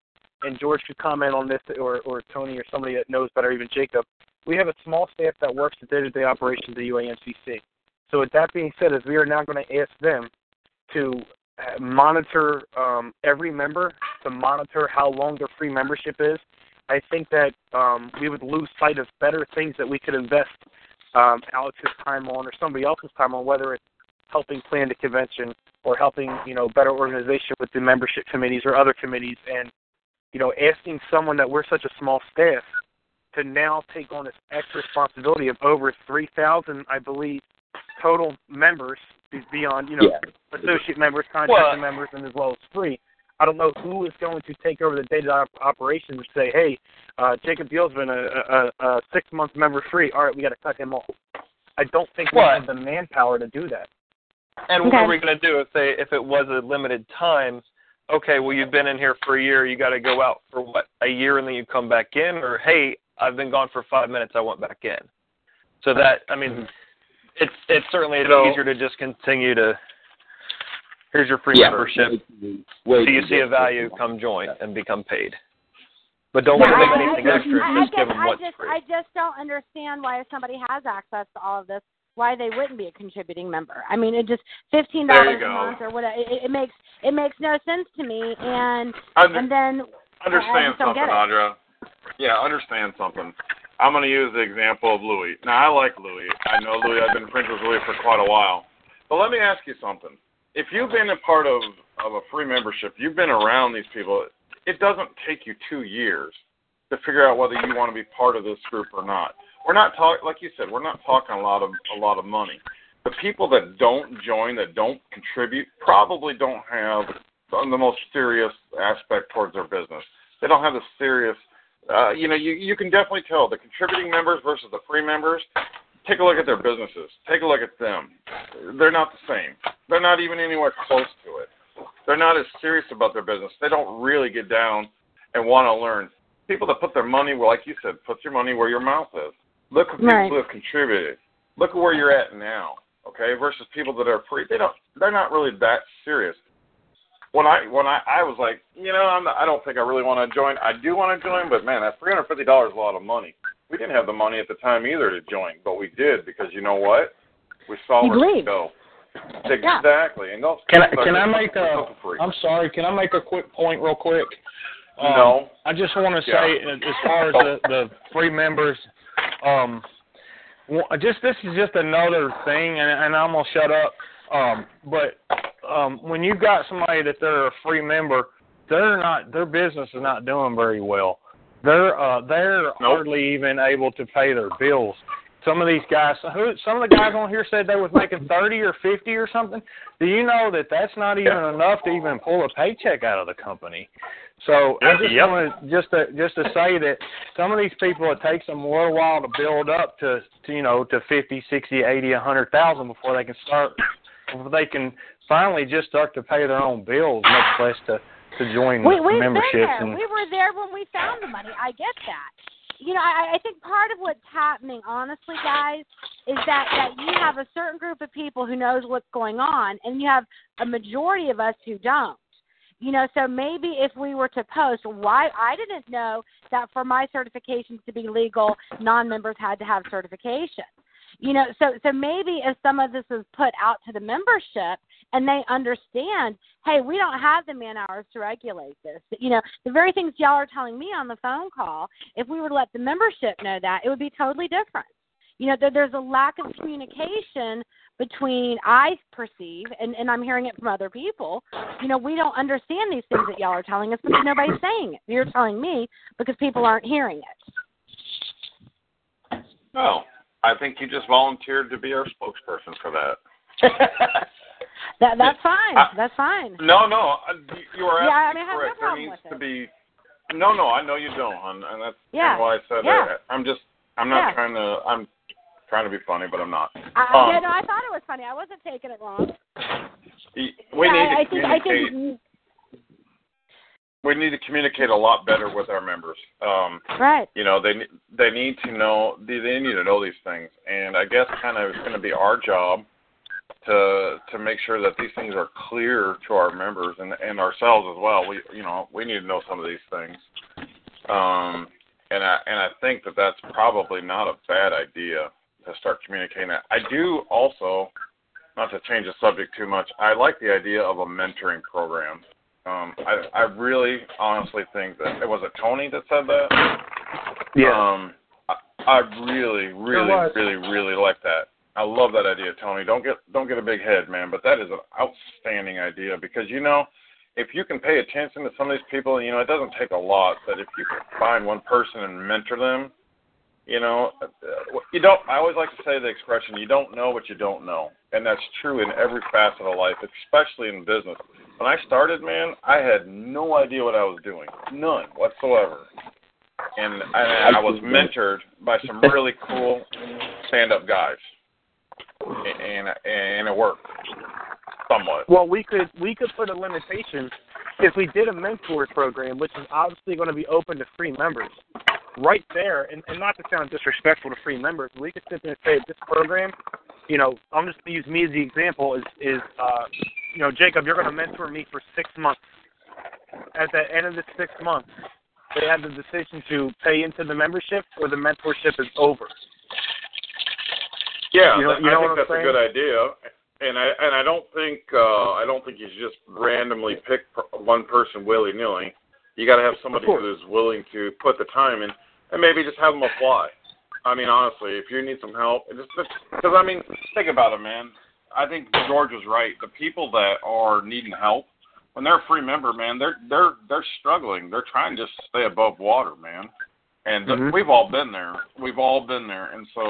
Speaker 7: and George could comment on this, or or Tony, or somebody that knows better, even Jacob. We have a small staff that works the day-to-day operations of UAMCC. So with that being said, as we are now going to ask them to uh, monitor um, every member, to monitor how long their free membership is, I think that um, we would lose sight of better things that we could invest um, Alex's time on or somebody else's time on, whether it's helping plan the convention or helping, you know, better organization with the membership committees or other committees and, you know, asking someone that we're such a small staff to now take on this extra responsibility of over 3,000, I believe, total members beyond, you know,
Speaker 13: Yeah.
Speaker 7: associate members, contracted
Speaker 8: Well-
Speaker 7: members, and as well as free. I don't know who is going to take over the day-to-day op- operations and say, "Hey, uh, Jacob Deal's been a, a, a six-month member free. All right, we got to cut him off." I don't think we have the manpower to do that.
Speaker 8: And what are we going to do if they if it was a limited time? Okay, well you've been in here for a year. You got to go out for what a year and then you come back in, or hey, I've been gone for five minutes. I went back in. So that I mean, it's it's certainly it's
Speaker 1: So-
Speaker 8: easier to just continue to. Here's your free
Speaker 13: Yeah.
Speaker 8: membership.
Speaker 13: Way
Speaker 8: so you
Speaker 13: too
Speaker 8: see a
Speaker 13: different.
Speaker 8: value, come join and become paid. But don't
Speaker 10: Yeah,
Speaker 8: make
Speaker 10: I-
Speaker 8: anything
Speaker 10: I,
Speaker 8: extra.
Speaker 10: I,
Speaker 8: just
Speaker 10: I
Speaker 8: give
Speaker 10: guess
Speaker 8: them
Speaker 10: I
Speaker 8: what's
Speaker 10: just
Speaker 8: free.
Speaker 10: I just don't understand why if somebody has access to all of this, why they wouldn't be a contributing member. I mean, it just fifteen dollars a month or whatever. It, it makes it makes no sense to me. And
Speaker 1: Under-
Speaker 10: and then
Speaker 1: Understand something. Audra. Yeah, understand something. I'm going to use the example of Louis. Now, I like Louis. I know Louis. I've been friends with Louis for quite a while. But let me ask you something. If you've been a part of, of a free membership, you've been around these people, it doesn't take you two years to figure out whether you want to be part of this group or not. We're not talking, like you said, we're not talking a lot of a lot of money. The people that don't join, that don't contribute, probably don't have the most serious aspect towards their business. They don't have the serious, uh, you know, you you can definitely tell the contributing members versus the free members. Take a look at their businesses. Take a look at them. They're not the same. They're not even anywhere close to it. They're not as serious about their business. They don't really get down and want to learn. People that put their money, like you said, put your money where your mouth is. Look at people
Speaker 10: Right.
Speaker 1: who have contributed. Look at where you're at now. Okay, versus people that are free. They don't. They're not really that serious when I when I I was like, you know, I'm not, I don't think I really want to join. I do want to join, but man, that three hundred fifty dollars is a lot of money. We didn't have the money at the time either to join, but we did because you know what? We saw
Speaker 6: You
Speaker 1: where to go. Exactly, and those
Speaker 6: Can I can I make a?
Speaker 1: super free.
Speaker 6: I'm sorry. Can I make a quick point real quick? Um,
Speaker 1: No.
Speaker 6: I just want to say, uh, as far as the, the free members, um, just this is just another thing, and, and I'm gonna shut up. Um, but um, when you've got somebody that they're a free member, they're not their business is not doing very well. They're uh, they're hardly even able to pay their bills. Some of these guys, who some of the guys on here said they was making thirty or fifty or something. Do you know that that's not even enough to even pull a paycheck out of the company? So I just
Speaker 1: Yep.
Speaker 6: want to just to just to say that some of these people it takes them a little while to build up to, to you know to fifty, sixty, eighty, a hundred thousand before they can start before they can finally just start to pay their own bills, much less to to join
Speaker 10: We, we've been
Speaker 6: memberships
Speaker 10: there.
Speaker 6: and
Speaker 10: We were there when we found the money. I get that. You know, I, I think part of what's happening, honestly, guys, is that that you have a certain group of people who knows what's going on, and you have a majority of us who don't. You know, so maybe if we were to post, why I didn't know that for my certifications to be legal, non-members had to have certification. You know, so so maybe if some of this is put out to the membership and they understand, hey, we don't have the man hours to regulate this. You know, the very things y'all are telling me on the phone call, if we were to let the membership know that, it would be totally different. You know, there, there's a lack of communication between I perceive, and, and I'm hearing it from other people. You know, we don't understand these things that y'all are telling us because nobody's saying it. You're telling me because people aren't hearing it.
Speaker 1: No, I think you just volunteered to be our spokesperson for that.
Speaker 10: That that's fine.
Speaker 1: I-
Speaker 10: That's fine.
Speaker 1: No, no, you- are
Speaker 10: Yeah, I mean, I have no
Speaker 1: correct. there
Speaker 10: problem
Speaker 1: needs
Speaker 10: with
Speaker 1: to be. No, no, I know you don't, hon, and that's
Speaker 10: Yeah,
Speaker 1: why I said
Speaker 10: yeah.
Speaker 1: it. I'm just, I'm not
Speaker 10: Yeah.
Speaker 1: trying to, I'm trying to be funny, but I'm not.
Speaker 10: I,
Speaker 1: Um,
Speaker 10: yeah, no, I thought it was funny. I wasn't taking it wrong.
Speaker 1: we need to
Speaker 10: I, I think I
Speaker 1: communicate.
Speaker 10: think
Speaker 1: we need to communicate a lot better with our members. Um,
Speaker 10: right.
Speaker 1: you know, they they need to know they, they need to know these things, and I guess kind of it's going to be our job to to make sure that these things are clear to our members and and ourselves as well. We you know we need to know some of these things, um, and I and I think that that's probably not a bad idea start communicating that. I do also, not to change the subject too much, I like the idea of a mentoring program. Um, I I really honestly think that it was it Tony that said that.
Speaker 7: Yeah.
Speaker 1: Um, I, I really, really, really, really like that. I love that idea, Tony. Don't get don't get a big head, man. But that is an outstanding idea because you know, if you can pay attention to some of these people, you know, it doesn't take a lot. But if you can find one person and mentor them, you know, uh, you don't. I always like to say the expression, "You don't know what you don't know," and that's true in every facet of life, especially in business. When I started, man, I had no idea what I was doing, none whatsoever, and I, I was mentored by some really cool stand-up guys, and and it worked somewhat.
Speaker 7: Well, we could we could put a limitation if we did a mentor program, which is obviously going to be open to free members. Right there, and, and not to sound disrespectful to free members, we could sit there and say this program, you know, I'm just going to use me as the example. Is is uh, you know, Jacob, you're going to mentor me for six months. At the end of the six months, they have the decision to pay into the membership or the mentorship is over.
Speaker 1: Yeah,
Speaker 7: You know- you know
Speaker 1: I think that's
Speaker 7: saying?
Speaker 1: a good idea, and I and I don't think uh, I don't think you should just randomly pick one person willy nilly. You got to have somebody who's willing to put the time in, and maybe just have them apply. I mean, honestly, if you need some help, just because I mean, think about it, man. I think George was right. The people that are needing help, when they're a free member, man, they're they're they're struggling. They're trying to just stay above water, man. And
Speaker 7: Mhm.
Speaker 1: we've all been there. We've all been there. And so,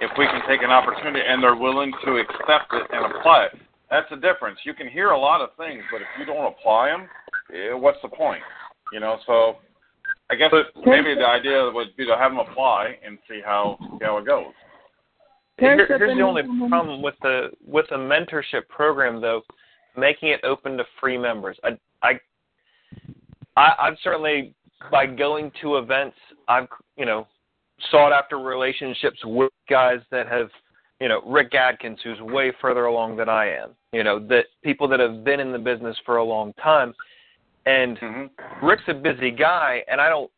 Speaker 1: if we can take an opportunity and they're willing to accept it and apply it, that's the difference. You can hear a lot of things, but if you don't apply them, eh, what's the point? You know. So, I guess maybe the idea would be to have them apply and see how see how it goes.
Speaker 8: Here, here's the only problem with the with the mentorship program, though, making it open to free members. I, I, I, I've certainly by going to events, I've you know sought after relationships with guys that have, you know, Rick Adkins, who's way further along than I am. You know, that people that have been in the business for a long time, and Rick's a busy guy, and I don't.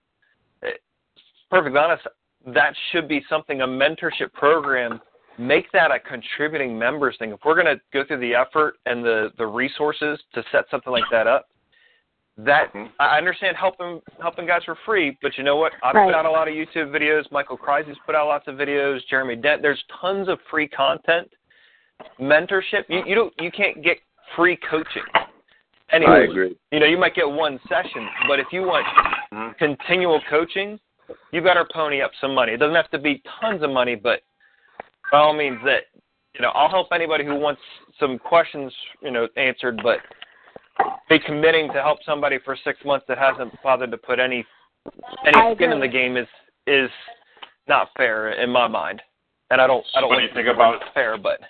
Speaker 8: eh, Perfectly honest, that should be something a mentorship program make that a contributing members thing. If we're going to go through the effort and the the resources to set something like that up, that I understand helping helping guys for free, but you know what? I've
Speaker 10: Right.
Speaker 8: put out a lot of YouTube videos. Michael Kreise's put out lots of videos. Jeremy Dent. There's tons of free content. Mentorship. You you don't you can't get free coaching. Anyway,
Speaker 4: I agree.
Speaker 8: you know, you might get one session, but if you want mm-hmm. continual coaching, you better pony up some money. It doesn't have to be tons of money, but by all means, that you know, I'll help anybody who wants some questions, you know, answered. But be committing to help somebody for six months that hasn't bothered to put any any
Speaker 10: I
Speaker 8: skin in the game is is not fair in my mind. And I don't I don't
Speaker 1: What do you think
Speaker 8: to use
Speaker 1: about-
Speaker 8: fair, but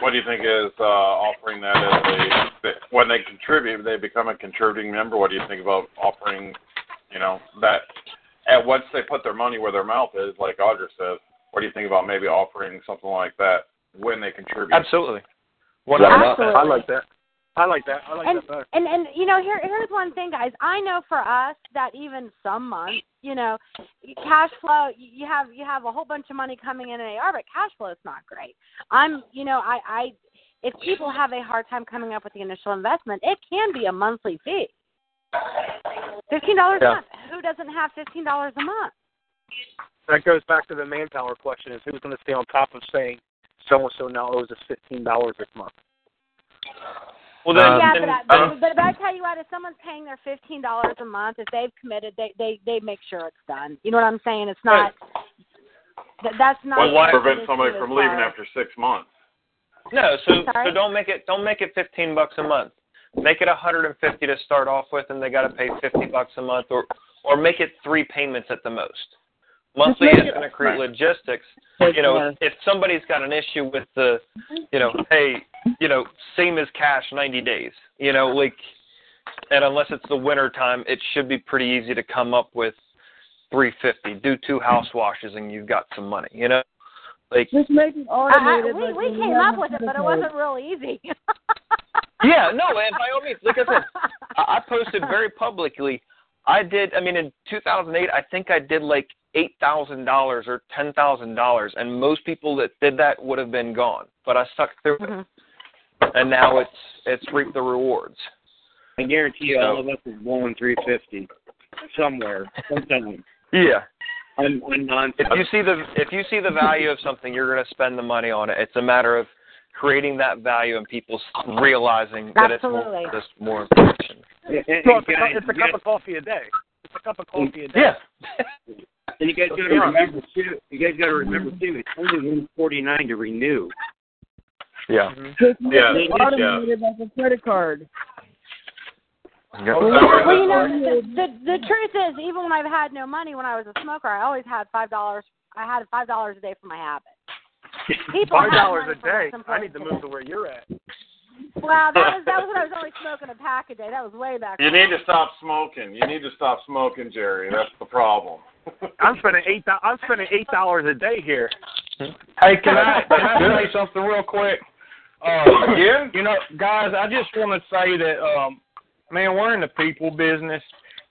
Speaker 1: What do you think is uh, offering that as a when they contribute, they become a contributing member? What do you think about offering, you know, that and once they put their money where their mouth is, like Audra says, what do you think about maybe offering something like that when they contribute?
Speaker 8: Absolutely.
Speaker 10: One hundred percent.
Speaker 7: I like that. I like that. I like
Speaker 10: and,
Speaker 7: that better.
Speaker 10: and and you know here here's one thing guys i know for us that even some months you know cash flow you have you have a whole bunch of money coming in an ar but cash flow is not great i'm you know i i if people have a hard time coming up with the initial investment it can be a monthly fee fifteen dollars
Speaker 7: Yeah.
Speaker 10: a month who doesn't have fifteen dollars a month
Speaker 7: That goes back to the manpower question: is who's going to stay on top of saying so and so now owes us fifteen dollars this month?
Speaker 8: Well,
Speaker 7: then- um,
Speaker 10: yeah,
Speaker 7: then-
Speaker 10: but, I,
Speaker 7: then-
Speaker 10: but, but I tell you what, if someone's paying their fifteen dollars a month, if they've committed, they they they make sure it's done. You know what I'm saying? It's not. That, that's not.
Speaker 1: What
Speaker 10: an
Speaker 1: prevent somebody from leaving
Speaker 10: as-
Speaker 1: after six months?
Speaker 8: No, so
Speaker 10: Sorry?
Speaker 8: so don't make it don't make it fifteen bucks a month. Make it a hundred and fifty to start off with, and they got to pay fifty bucks a month, or or make it three payments at the most. Monthly is going to
Speaker 9: it-
Speaker 8: create logistics. You know, if somebody's got an issue with the, you know, hey, you know, same as cash, 90 days. You know, like, and unless it's the winter time, it should be pretty easy to come up with 350. Do two house washes and you've got some money. You know, like
Speaker 9: Just make it
Speaker 10: I, I, we
Speaker 9: like
Speaker 10: we came up with it, but it wasn't real easy.
Speaker 8: Yeah, no, and by all means, like I said, I I posted very publicly. I did. I mean, in 2008, I think I did like eight thousand dollars or ten thousand dollars, and most people that did that would have been gone. But I stuck through it, mm-hmm. and now it's it's reaped the rewards.
Speaker 3: I guarantee you, all of us is blowing 350 somewhere, sometime.
Speaker 8: Yeah.
Speaker 3: On, on nonsense.
Speaker 8: If you see the if you see the value of something, you're going to spend the money on it. It's a matter of creating that value and people s- realizing that it's more just more information.
Speaker 3: And- and
Speaker 7: Well, it's, a,
Speaker 3: guys,
Speaker 7: cu- it's a cup
Speaker 3: guys-
Speaker 7: of coffee a day. It's a cup of coffee a day.
Speaker 8: Yeah.
Speaker 3: And you guys got to remember too. You guys got to remember too. It's only one forty nine to renew.
Speaker 8: Yeah. Mm-hmm.
Speaker 9: Just make
Speaker 3: Yeah.
Speaker 9: it automated like a credit card.
Speaker 10: well, you know, the, the the truth is, even when I've had no money when I was a smoker, I always had five dollars. I had five dollars a day for my habit. People
Speaker 7: Five dollars a day. I need to move to where you're at.
Speaker 10: Well, that was that was when I was only smoking a pack a day. That was way back.
Speaker 1: You need to stop smoking. You need to stop smoking, Jerry. That's the problem.
Speaker 7: I'm spending eight. do- I'm spending eight dollars a day here.
Speaker 12: Hey, can I can I say something real quick? Uh,
Speaker 1: Again?
Speaker 12: You know, guys, I just want to say that, um, man, we're in the people business,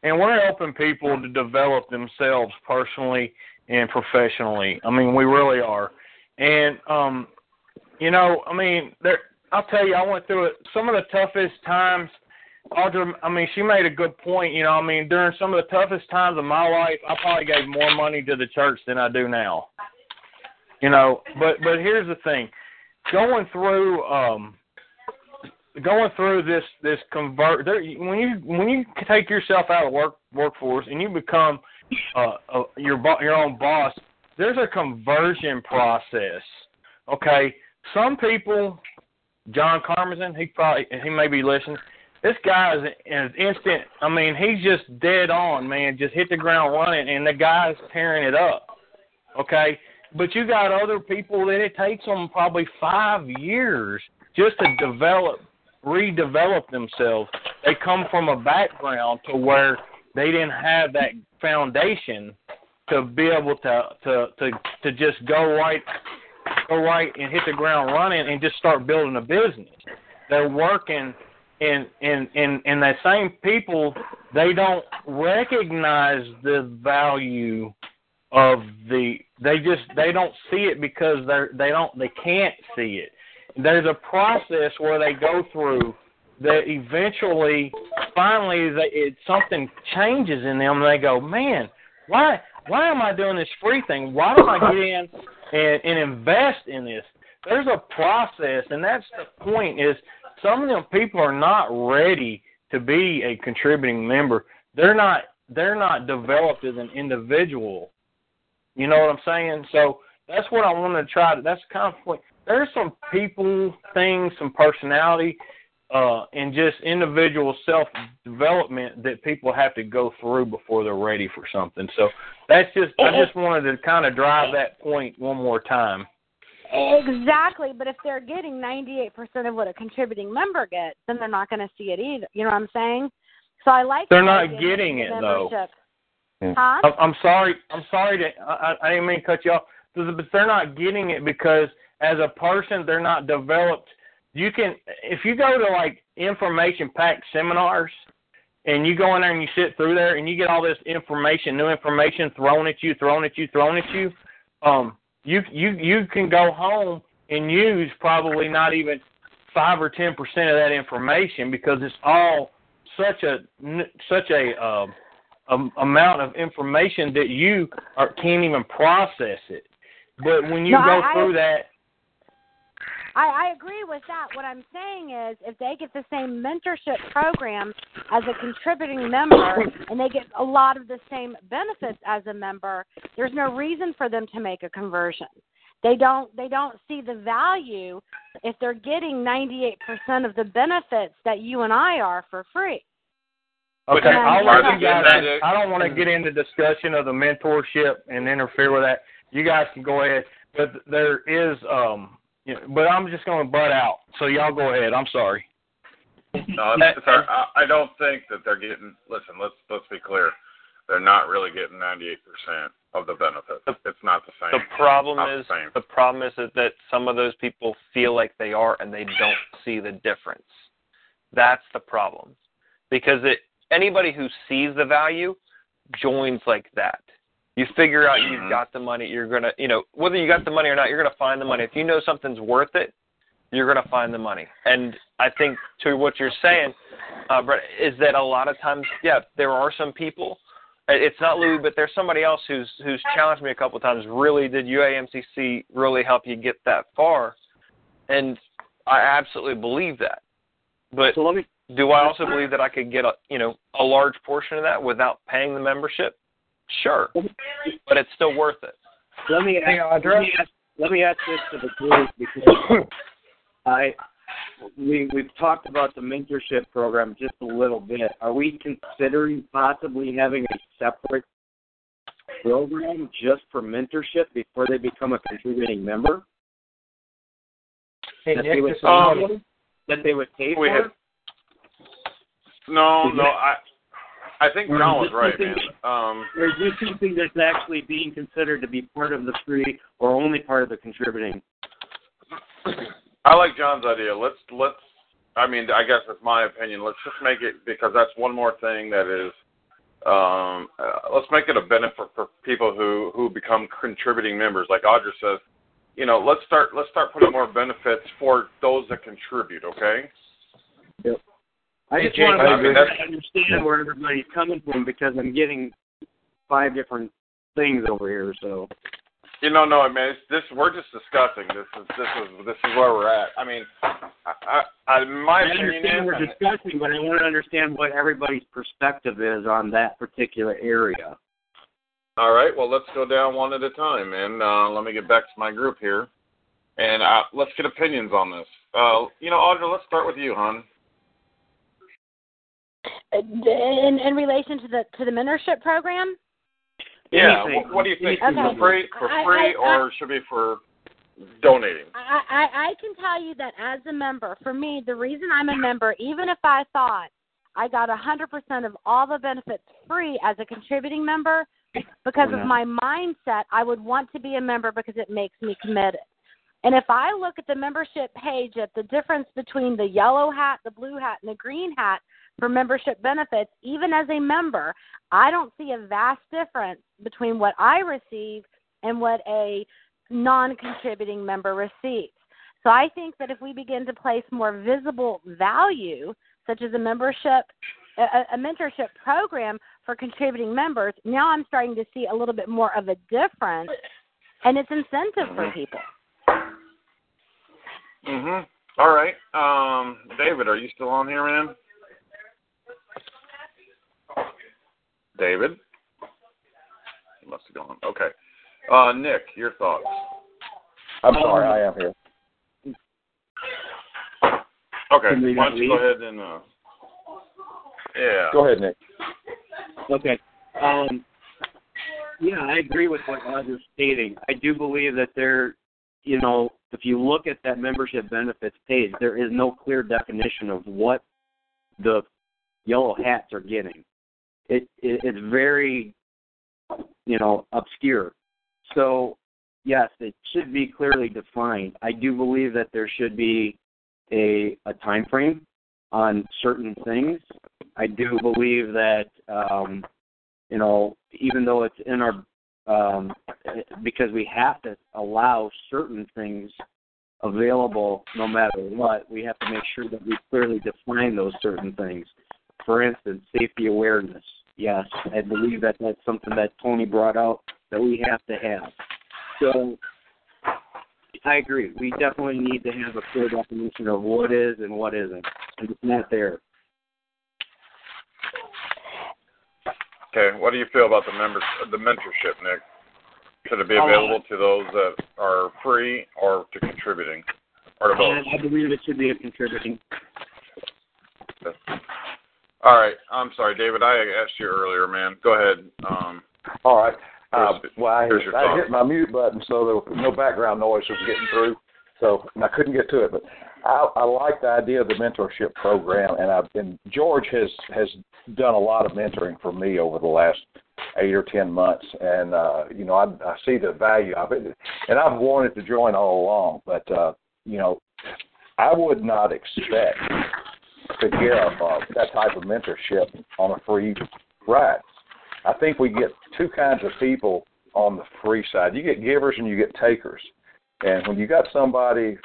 Speaker 12: and we're helping people to develop themselves personally and professionally. I mean, we really are. And um, you know, I mean, there. I'll tell you, I went through it. Some of the toughest times. Audra, I mean, she made a good point. You know, I mean, during some of the toughest times of my life, I probably gave more money to the church than I do now. You know, but but here's the thing, going through um, going through this this convert there, when you when you take yourself out of work workforce and you become uh, uh your your own boss, there's a conversion process. Okay, some people, John Carmazin, he probably he may be listening. This guy is is instant. I mean, he's just dead on, man. Just hit the ground running, and the guy's tearing it up. Okay, but you got other people that it takes them probably five years just to develop, redevelop themselves. They come from a background to where they didn't have that foundation to be able to to to to just go right go right and hit the ground running and just start building a business. They're working and and and and that same people they don't recognize the value of the they just they don't see it because they're they don't they can't see it. There's a process where they go through that eventually finally they, it something changes in them and they go, Man, why why am I doing this free thing? Why don't I get in and, and invest in this? There's a process and that's the point is some of them people are not ready to be a contributing member. They're not they're not developed as an individual. You know what I'm saying? So that's what I want to try to that's kind of point there's some people, things, some personality, uh, and just individual self development that people have to go through before they're ready for something. So that's just I just wanted to kind of drive that point one more time.
Speaker 10: Exactly, but if they're getting 98% of what a contributing member gets, then they're not going to see it either. You know what I'm saying? So I like
Speaker 12: They're not getting it, though.
Speaker 10: membership. Huh?
Speaker 12: I'm, I'm sorry. I'm sorry to. I, I didn't mean to cut you off, but they're not getting it because as a person, they're not developed. You can, if you go to like information packed seminars, and you go in there and you sit through there and you get all this information, new information thrown at you, thrown at you, thrown at you. Um, you you you can go home and use probably not even five or ten percent of that information because it's all such a such a um, um, amount of information that you are, can't even process it. But when you
Speaker 10: No,
Speaker 12: go
Speaker 10: I- I-
Speaker 12: through that,
Speaker 10: I, I agree with that. What I'm saying is, if they get the same mentorship program as a contributing member, and they get a lot of the same benefits as a member, there's no reason for them to make a conversion. They don't. They don't see the value if they're getting 98% of the benefits that you and I are for free.
Speaker 12: Okay, I'll let you guys. I don't want to get into the discussion of the mentorship and interfere with that. You guys can go ahead, but there is um. You know, but I'm just going to butt out. So y'all go ahead. I'm sorry.
Speaker 1: No, it's, it's, I, I don't think that they're getting. Listen, let's let's be clear. They're not really getting 98% of the benefits. It's not the same.
Speaker 8: The problem
Speaker 1: Not the
Speaker 8: is
Speaker 1: same.
Speaker 8: the problem is that, that some of those people feel like they are and they don't see the difference. That's the problem. Because it anybody who sees the value joins like that. You figure out you've got the money, you're gonna you know, whether you got the money or not, you're gonna find the money. If you know something's worth it, you're gonna find the money. And I think to what you're saying, uh, Brett, is that a lot of times, yeah, there are some people it's not Louis, but there's somebody else who's who's challenged me a couple of times. Really, did UAMCC really help you get that far? And I absolutely believe that. But
Speaker 3: so let me,
Speaker 8: do I also believe that I could get a you know a large portion of that without paying the membership? Sure, but it's still worth it.
Speaker 3: Let me
Speaker 14: Hey,
Speaker 3: ask,
Speaker 14: Audra?
Speaker 3: let me ask, let me ask this to the group because I we we've talked about the mentorship program just a little bit. Are we considering possibly having a separate program just for mentorship before they become a contributing member?
Speaker 14: Hey,
Speaker 3: that,
Speaker 14: Nick,
Speaker 3: they would
Speaker 14: this is
Speaker 3: pay that they would pay
Speaker 1: We
Speaker 3: for?
Speaker 1: had- No, no, I I think John was right, man. Um,
Speaker 3: Or is this something that's actually being considered to be part of the free or only part of the contributing?
Speaker 1: I like John's idea. Let's let's. I mean, I guess it's my opinion. Let's just make it because that's one more thing that is. Um, uh, let's make it a benefit for people who who become contributing members. Like Audra says, you know, let's start let's start putting more benefits for those that contribute. Okay.
Speaker 3: Yep. I just want to understand where everybody's coming from because I'm getting five different things over here. So
Speaker 1: You know, no, I mean, it's, this we're just discussing. This is this is this is where we're at. I mean, I, I, my
Speaker 3: I
Speaker 1: opinion
Speaker 3: understand
Speaker 1: is,
Speaker 3: we're discussing, but I want to understand what everybody's perspective is on that particular area.
Speaker 1: All right, well, let's go down one at a time, and uh, let me get back to my group here, and uh, let's get opinions on this. Uh, you know, Audra, let's start with you, hon.
Speaker 10: In in relation to the to the mentorship program,
Speaker 1: Yeah,
Speaker 3: Anything.
Speaker 1: what, what do you think?
Speaker 10: Okay.
Speaker 1: For free, for free,
Speaker 10: I- I-
Speaker 1: or should be for donating?
Speaker 10: I, I I can tell you that as a member, for me, the reason I'm a member, even if I thought I got a hundred percent of all the benefits free as a contributing member, because
Speaker 15: Yeah.
Speaker 10: of my mindset, I would want to be a member because it makes me committed. And if I look at the membership page at the difference between the yellow hat, the blue hat, and the green hat for membership benefits, even as a member, I don't see a vast difference between what I receive and what a non contributing member receives. So I think that if we begin to place more visible value, such as a membership, a, a mentorship program for contributing members, now I'm starting to see a little bit more of a difference, and it's incentive for people.
Speaker 1: Mhm. All right, um, David, are you still on here, man? David, he must have gone. Okay, uh, Nick, your thoughts?
Speaker 5: I'm sorry, I am here.
Speaker 1: Okay, why don't you go ahead and uh, yeah.
Speaker 5: Go ahead, Nick.
Speaker 3: Okay. Um, yeah, I agree with what Audra's stating. I do believe that there, you know, if you look at that membership benefits page, there is no clear definition of what the yellow hats are getting. It, it it's very, you know, obscure. So, yes, it should be clearly defined. I do believe that there should be a a time frame on certain things. I do believe that um, you know, even though it's in our um, because we have to allow certain things available no matter what, we have to make sure that we clearly define those certain things. For instance, safety awareness. Yes, I believe that that's something that Tony brought out that we have to have. So I agree. We definitely need to have a clear definition of what is and what isn't. And it's not there.
Speaker 1: Okay, what do you feel about the members, the mentorship, Nick? Should it be available to those that are free or to contributing, or to both?
Speaker 3: I believe it should be a contributing.
Speaker 1: All right. I'm sorry, David. I asked you earlier, man. Go ahead. Um,
Speaker 5: All right. Uh, well, I,
Speaker 1: your
Speaker 5: I hit my mute button, so there was no background noise was getting through. So and I couldn't get to it, but I, I like the idea of the mentorship program, and I've been George has has done a lot of mentoring for me over the last eight or ten months, and uh, you know I, I see the value of it, and I've wanted to join all along, but uh, you know I would not expect to get uh, that type of mentorship on a free ride. I think we get two kinds of people on the free side. You get givers and you get takers. And when you got somebody,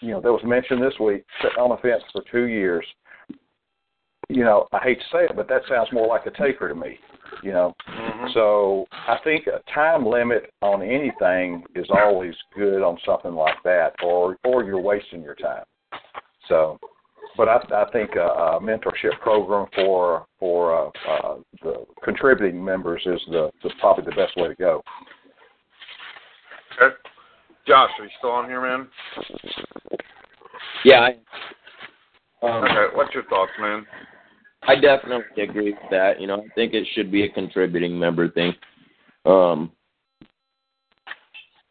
Speaker 5: you know, that was mentioned this week, sitting on the fence for two years, you know, I hate to say it, but that sounds more like a taker to me, you know. So I think a time limit on anything is always good on something like that, or or you're wasting your time. So, but I, I think a, a mentorship program for for uh, uh, the contributing members is the, the probably the best way to go.
Speaker 1: okay. Josh, are you still on here, man?
Speaker 13: Yeah, I, um,
Speaker 1: Okay. What's your thoughts, man?
Speaker 13: I definitely agree with that. You know, I think it should be a contributing member thing. Um,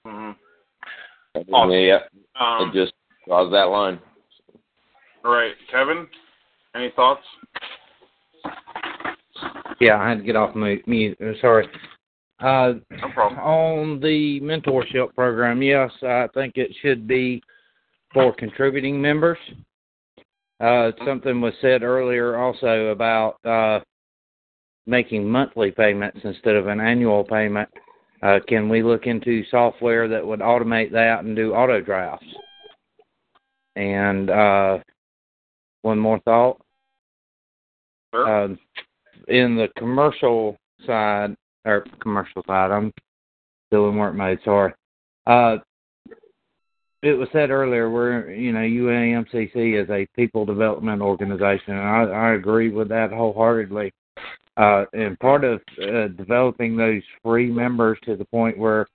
Speaker 1: hmm
Speaker 13: I mean, yeah,
Speaker 1: Um,
Speaker 13: it just draws that line.
Speaker 1: All right, Kevin. Any thoughts?
Speaker 6: Yeah, I had to get off mute. Sorry. Uh,
Speaker 1: No problem.
Speaker 6: on the mentorship program, yes, I think it should be for contributing members. Uh, something was said earlier also about uh, making monthly payments instead of an annual payment. Uh, can we look into software that would automate that and do auto drafts? And uh, one more thought. Um, in the commercial side or commercial side, I'm still in work mode. Sorry. Uh, it was said earlier we're you know UAMCC is a people development organization, and I, I agree with that wholeheartedly. Uh, and part of uh, developing those free members to the point where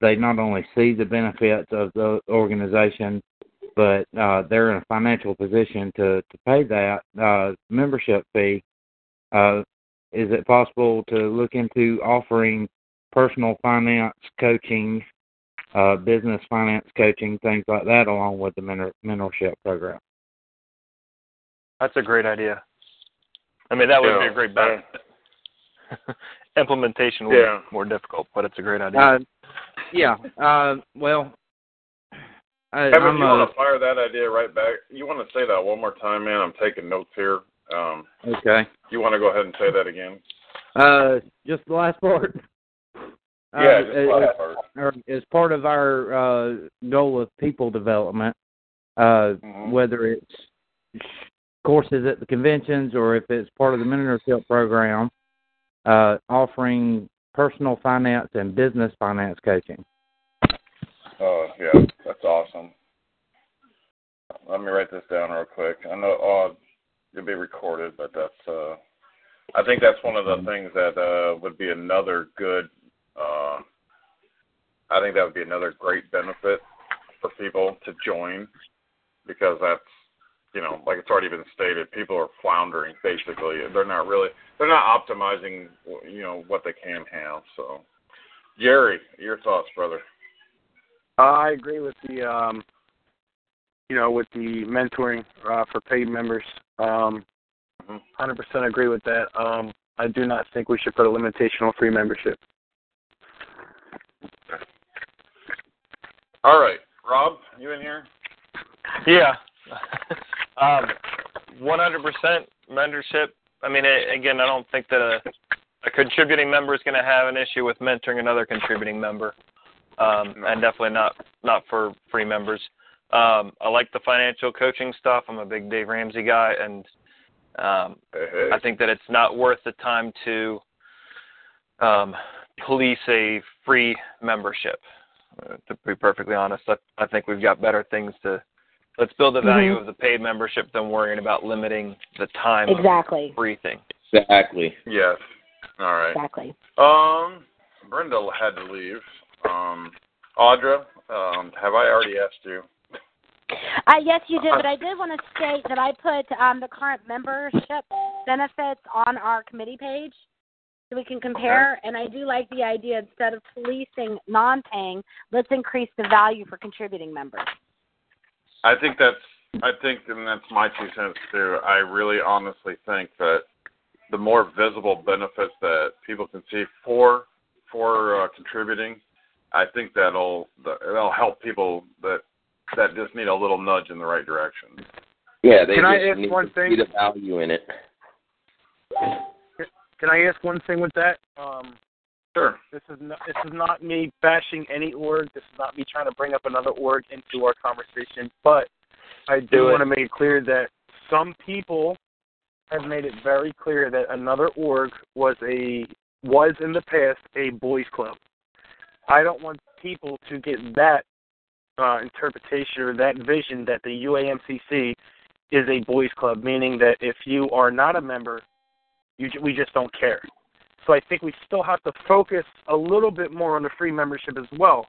Speaker 6: they not only see the benefits of the organization, but uh, they're in a financial position to to pay that uh, membership fee. Uh, is it possible to look into offering personal finance coaching, uh, business finance coaching, things like that, along with the mentor- mentorship program?
Speaker 8: That's a great idea. I mean, that would be a great benefit. Implementation would
Speaker 1: Yeah.
Speaker 8: be more difficult, but it's a great idea.
Speaker 6: Uh, yeah. Uh, well, I,
Speaker 1: Kevin,
Speaker 6: I'm
Speaker 1: you want to fire that idea right back? You want to say that one more time, man? I'm taking notes here. Um,
Speaker 6: okay.
Speaker 1: you want to go ahead and say that again?
Speaker 6: Uh, just the last part.
Speaker 1: Yeah,
Speaker 6: Uh,
Speaker 1: just last part.
Speaker 6: or as part of our uh, goal of people development, uh,
Speaker 1: Mm-hmm.
Speaker 6: whether it's courses at the conventions or if it's part of the mentorship program, uh, offering personal finance and business finance coaching.
Speaker 1: Oh, yeah, that's awesome. Let me write this down real quick. I know uh, it'll be recorded, but that's. Uh, I think that's one of the things that uh, would be another good. Uh, I think that would be another great benefit for people to join, because that's, you know, like it's already been stated, people are floundering. Basically, they're not really, they're not optimizing, you know, what they can have. So, Jerry, your thoughts, brother?
Speaker 7: Uh, I agree with the um, you know, with the mentoring uh, for paid members. Um, 100% agree with that. Um, I do not think we should put a limitation on free membership.
Speaker 1: All right, Rob, you in here?
Speaker 8: Yeah. um, 100% mentorship. I mean, a- again, I don't think that a, a contributing member is going to have an issue with mentoring another contributing member, um, and definitely not not for free members. Um, I like the financial coaching stuff. I'm a big Dave Ramsey guy, and um, I think that it's not worth the time to um, police a free membership. Uh, to be perfectly honest, I, I think we've got better things to. Let's build the value
Speaker 10: Mhm.
Speaker 8: of the paid membership than worrying about limiting the time
Speaker 10: Exactly.
Speaker 8: the free thing.
Speaker 13: Exactly.
Speaker 1: Yes. All right.
Speaker 10: Exactly.
Speaker 1: Um, Brenda had to leave. Um, Audra, um, have I already asked you?
Speaker 10: Uh, yes, you did, but I did want to state that I put um, the current membership benefits on our committee page so we can compare. And I do like the idea instead of policing non-paying, let's increase the value for contributing members.
Speaker 1: I think that's I think, and that's my two cents too. I really honestly think that the more visible benefits that people can see for for uh, contributing, I think that'll that'll help people that that just need a little nudge in the right direction.
Speaker 13: Yeah, they
Speaker 7: Can I
Speaker 13: just
Speaker 7: ask
Speaker 13: need
Speaker 7: one
Speaker 13: to
Speaker 7: thing?
Speaker 13: see the value in it.
Speaker 7: Can I ask one thing with that? Um,
Speaker 1: sure.
Speaker 7: This is not this is not me bashing any org. This is not me trying to bring up another org into our conversation. But I do,
Speaker 8: Do
Speaker 7: want to make it clear that some people have made it very clear that another org was a was in the past a boys club. I don't want people to get that uh, interpretation or that vision that the UAMCC is a boys club, meaning that if you are not a member, you we just don't care. So I think we still have to focus a little bit more on the free membership as well,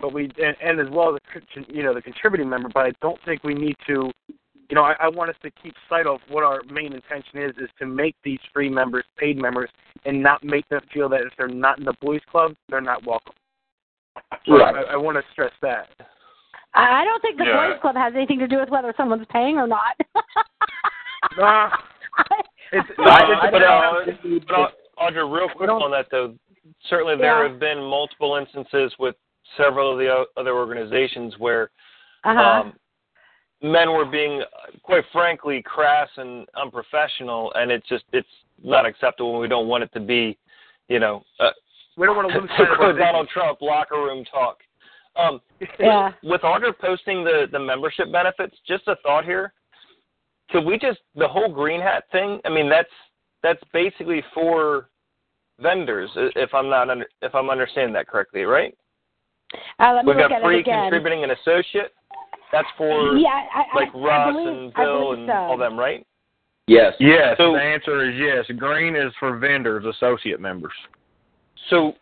Speaker 7: but we and, and as well as the you know the contributing member. But I don't think we need to, you know, I, I want us to keep sight of what our main intention is is to make these free members paid members and not make them feel that if they're not in the boys club, they're not welcome. So
Speaker 13: Right.
Speaker 7: I, I want to stress that.
Speaker 10: I I don't think the
Speaker 7: Yeah.
Speaker 10: boys club has anything to do with whether someone's paying or not.
Speaker 7: Nah. It's,
Speaker 8: No,
Speaker 7: it's,
Speaker 8: but, uh, but Audra, real quick on that though, certainly there
Speaker 10: Yeah.
Speaker 8: have been multiple instances with several of the other organizations where
Speaker 10: Uh-huh.
Speaker 8: um, men were being, uh, quite frankly, crass and unprofessional, and it's just it's not acceptable. and We don't want it to be, you know, uh,
Speaker 7: we don't want to lose
Speaker 8: to
Speaker 7: sight of our
Speaker 8: Donald Trump locker room talk. Um,
Speaker 10: Yeah.
Speaker 8: With Audra posting the the membership benefits, just a thought here. Could we just the whole green hat thing? I mean, that's that's basically for vendors, if I'm not under, if I'm understanding that correctly, right?
Speaker 10: Uh, let me
Speaker 8: We've
Speaker 10: look
Speaker 8: got
Speaker 10: at
Speaker 8: free
Speaker 10: it again.
Speaker 8: contributing and associate. That's for
Speaker 10: Yeah, I- I-
Speaker 8: like
Speaker 10: I
Speaker 8: Russ
Speaker 10: believe-
Speaker 8: and
Speaker 10: I
Speaker 8: Bill and
Speaker 10: so.
Speaker 8: all them, right?
Speaker 12: Yes.
Speaker 8: Yes,
Speaker 12: So,
Speaker 8: the
Speaker 12: the answer is yes. Green is for vendors, associate members.
Speaker 8: So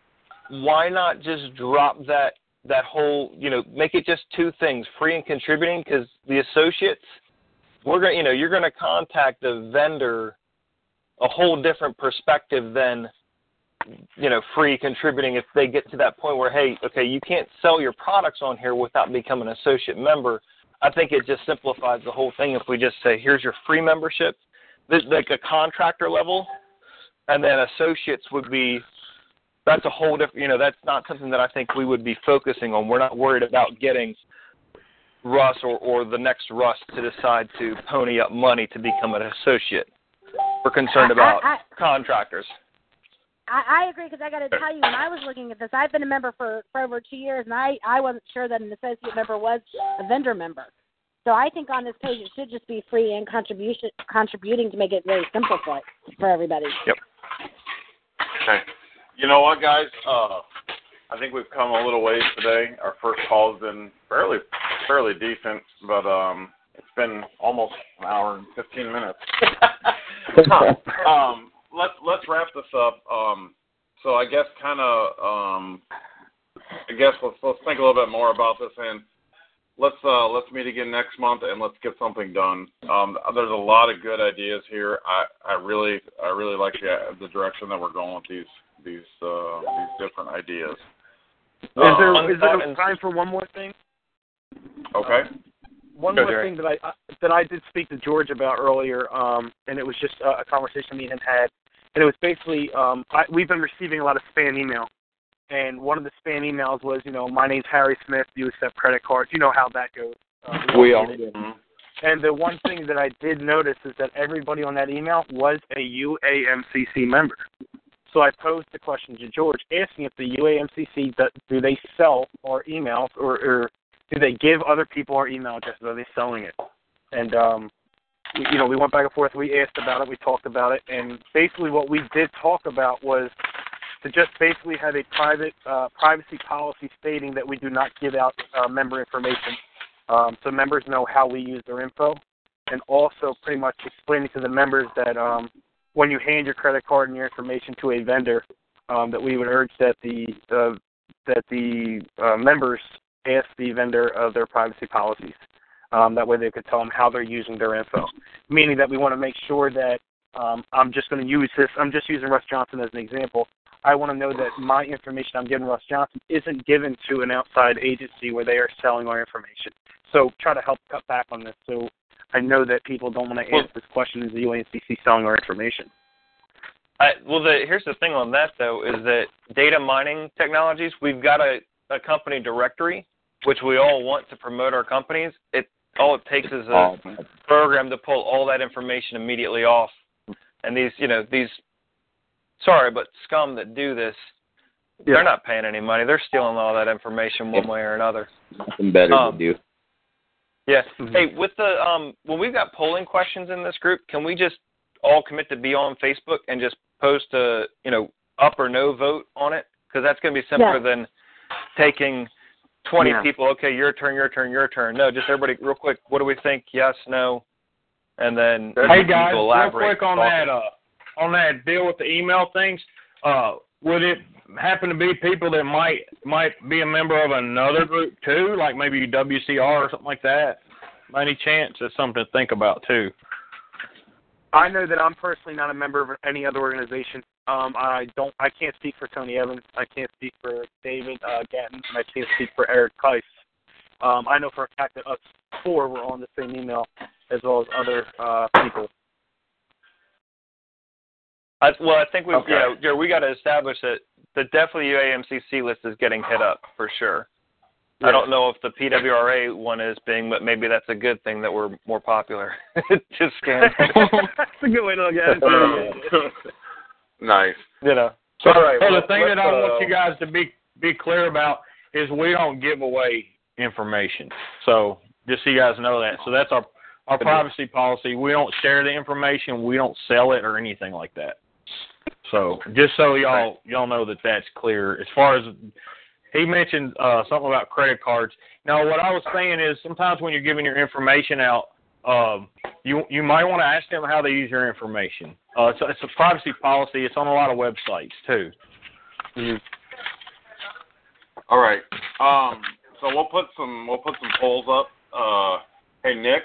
Speaker 8: why not just drop that that whole you know make it just two things free and contributing because the associates we're gonna you know you're gonna contact the vendor a whole different perspective than you know free contributing if they get to that point where hey okay you can't sell your products on here without becoming an associate member i think it just simplifies the whole thing if we just say here's your free membership. Like a contractor level and then associates would be that's a whole different you know that's not something that i think we would be focusing on. We're not worried about getting russ or, or the next russ to decide to pony up money to become an associate. We're concerned about
Speaker 10: I- I-
Speaker 8: contractors
Speaker 10: I, I agree because I got to tell you, when I was looking at this, I've been a member for for over two years, and I I wasn't sure that an associate member was a vendor member. So I think on this page it should just be free and contribution contributing to make it very simple for for everybody.
Speaker 8: Yep.
Speaker 1: Okay. You know what, guys? Uh, I think we've come a little ways today. Our first call has been fairly fairly decent, but um, it's been almost an hour and fifteen minutes. um, let's let's wrap this up. Um, so I guess kind of um, I guess let's let's think a little bit more about this and let's uh, let's meet again next month and let's get something done. Um, there's a lot of good ideas here. I, I really I really like the the direction that we're going with these these uh, these different ideas.
Speaker 7: Is there is there time for one more thing?
Speaker 1: okay?
Speaker 7: One
Speaker 1: Go,
Speaker 7: more
Speaker 1: Jerry.
Speaker 7: thing that I that I did speak to George about earlier, um, and it was just a, a conversation me and him had, and it was basically um, I, we've been receiving a lot of spam email, and one of the spam emails was, you know, my name's Harry Smith. Do you accept credit cards? You know how that goes. Uh,
Speaker 13: We all.
Speaker 7: And the one thing that I did notice is that everybody on that email was a UAMCC member. So I posed the question to George, asking if the UAMCC do, do they sell our emails or, or do they give other people our email addresses? Are they selling it? And um, we, you know, we went back and forth. We asked about it. We talked about it, and basically what we did talk about was to just basically have a private uh, privacy policy stating that we do not give out uh, member information, um, so members know how we use their info, and also pretty much explaining to the members that um, when you hand your credit card and your information to a vendor, um, that we would urge that the uh, that the uh, members ask the vendor of their privacy policies. Um, that way they could tell them how they're using their info. Meaning that we want to make sure that um, I'm just going to use this. I'm just using Russ Johnson as an example. I want to know that my information I'm giving Russ Johnson isn't given to an outside agency where they are selling our information. So try to help cut back on this. So I know that people don't want to answer this question: Is the UAMCC selling our information?
Speaker 8: I, well, the, here's the thing on that though is that data mining technologies. We've got a, a company directory which we all want to promote our companies. It all it takes is a program to pull all that information immediately off. And these, you know, these sorry, but scum that do this,
Speaker 13: Yeah.
Speaker 8: they're not paying any money. They're stealing all that information one way or another.
Speaker 13: Nothing better
Speaker 8: Um,
Speaker 13: to do.
Speaker 8: Yeah. Hey, with the um, when we've got polling questions in this group, can we just all commit to be on Facebook and just post a you know up or no vote on it? Because that's going to be simpler
Speaker 10: Yeah.
Speaker 8: than taking 20
Speaker 12: Yeah.
Speaker 8: people. Okay, your turn, your turn, your turn. No, just everybody, real quick. What do we think? Yes, no, and then
Speaker 12: Hey guys,
Speaker 8: can
Speaker 12: real quick on that uh on that deal with the email things. Uh would it happen to be people that might might be a member of another group too, like maybe WCR or something like that? By any chance, that's something to think about too.
Speaker 7: I know that I'm personally not a member of any other organization. Um, I don't. I can't speak for Tony Evans. I can't speak for David uh, Gatton. And I can't speak for Eric Keiss. Um, I know for a fact that us four were on the same email, as well as other uh, people.
Speaker 8: I, well, I think we,
Speaker 7: Okay.
Speaker 8: know, Jared, we got to establish that the definitely UAMCC list is getting hit up for sure. I don't know if the PWRA one is being, but maybe that's a good thing that we're more popular. Just scam.
Speaker 7: That's a good way to look at it.
Speaker 1: nice.
Speaker 8: You know.
Speaker 12: So,
Speaker 8: All right, well,
Speaker 12: the thing that I
Speaker 8: let's,
Speaker 12: want
Speaker 8: uh,
Speaker 12: you guys to be be clear about is we don't give away information. So just so you guys know that. So that's our our privacy policy. We don't share the information. We don't sell it or anything like that. So just so y'all y'all know that that's clear. As far as he mentioned uh, something about credit cards. Now, what I was saying is sometimes when you're giving your information out, um, you you might want to ask them how they use your information. Uh, it's, a- it's a privacy policy. It's on a lot of websites too.
Speaker 1: All right. Um, so we'll put some we'll put some polls up. Uh, hey Nick,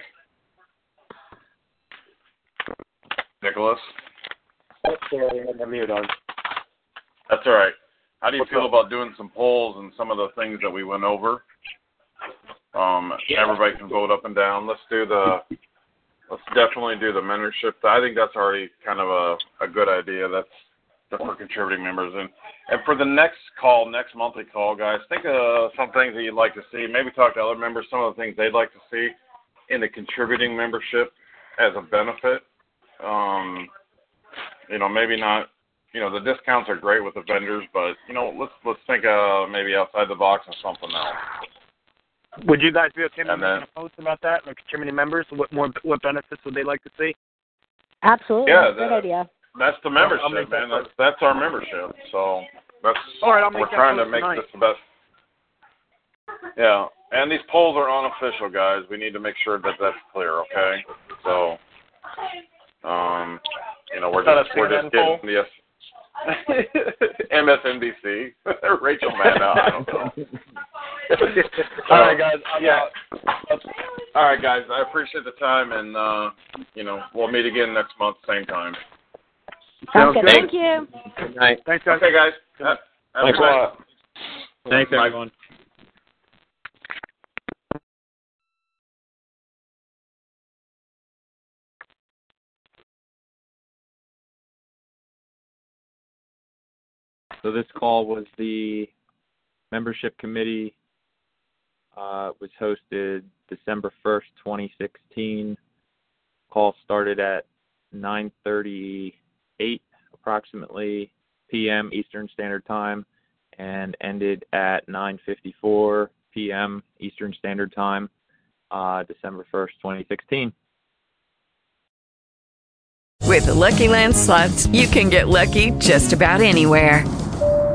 Speaker 1: Nicholas.
Speaker 7: Sorry, I had my mute on.
Speaker 1: That's all right. How do you feel about doing some polls and some of the things that we went over? Um, everybody can vote up and down. Let's do the. Let's definitely do the mentorship. I think that's already kind of a a good idea. That's for contributing members and and for the next call, next monthly call, guys, think of some things that you'd like to see. Maybe talk to other members, some of the things they'd like to see in the contributing membership as a benefit. Um, you know, maybe not. You know, the discounts are great with the vendors, but you know, let's let's think uh maybe outside the box of something else.
Speaker 7: Would you guys be okay
Speaker 1: And
Speaker 7: making a post about that? Like contributing members, what more what benefits would they like to see?
Speaker 10: Absolutely.
Speaker 1: Yeah,
Speaker 10: Good
Speaker 1: that-
Speaker 10: idea.
Speaker 1: That's the
Speaker 7: I'll
Speaker 1: membership,
Speaker 7: make that
Speaker 1: man. That's that's our membership. So that's
Speaker 7: All right, I'll make
Speaker 1: we're
Speaker 7: that
Speaker 1: trying to make
Speaker 7: tonight.
Speaker 1: this the best. Yeah, and these polls are unofficial, guys. We need to make sure that that's clear. Okay, so um, you know, we're
Speaker 8: Is
Speaker 1: just we're just
Speaker 8: CNN poll?
Speaker 1: getting yes. MSNBC, Rachel Maddow. I don't know.
Speaker 8: All right, guys. I'm
Speaker 1: yeah.
Speaker 8: out.
Speaker 1: All right, guys. I appreciate the time, and uh, you know, we'll meet again next month, same time.
Speaker 10: Sounds good.
Speaker 1: good.
Speaker 10: Thank you.
Speaker 13: Good night.
Speaker 7: Thanks, guys.
Speaker 1: Okay, guys. Have, have
Speaker 12: Thanks
Speaker 1: a
Speaker 12: a lot. Thanks, everyone.
Speaker 15: So this call was the membership committee. Uh, was hosted December 1st, 2016. Call started at 9:38 approximately p.m. Eastern Standard Time and ended at 9:54 p.m. Eastern Standard Time, uh, December 1st, 2016.
Speaker 16: With the Lucky Land slots, you can get lucky just about anywhere.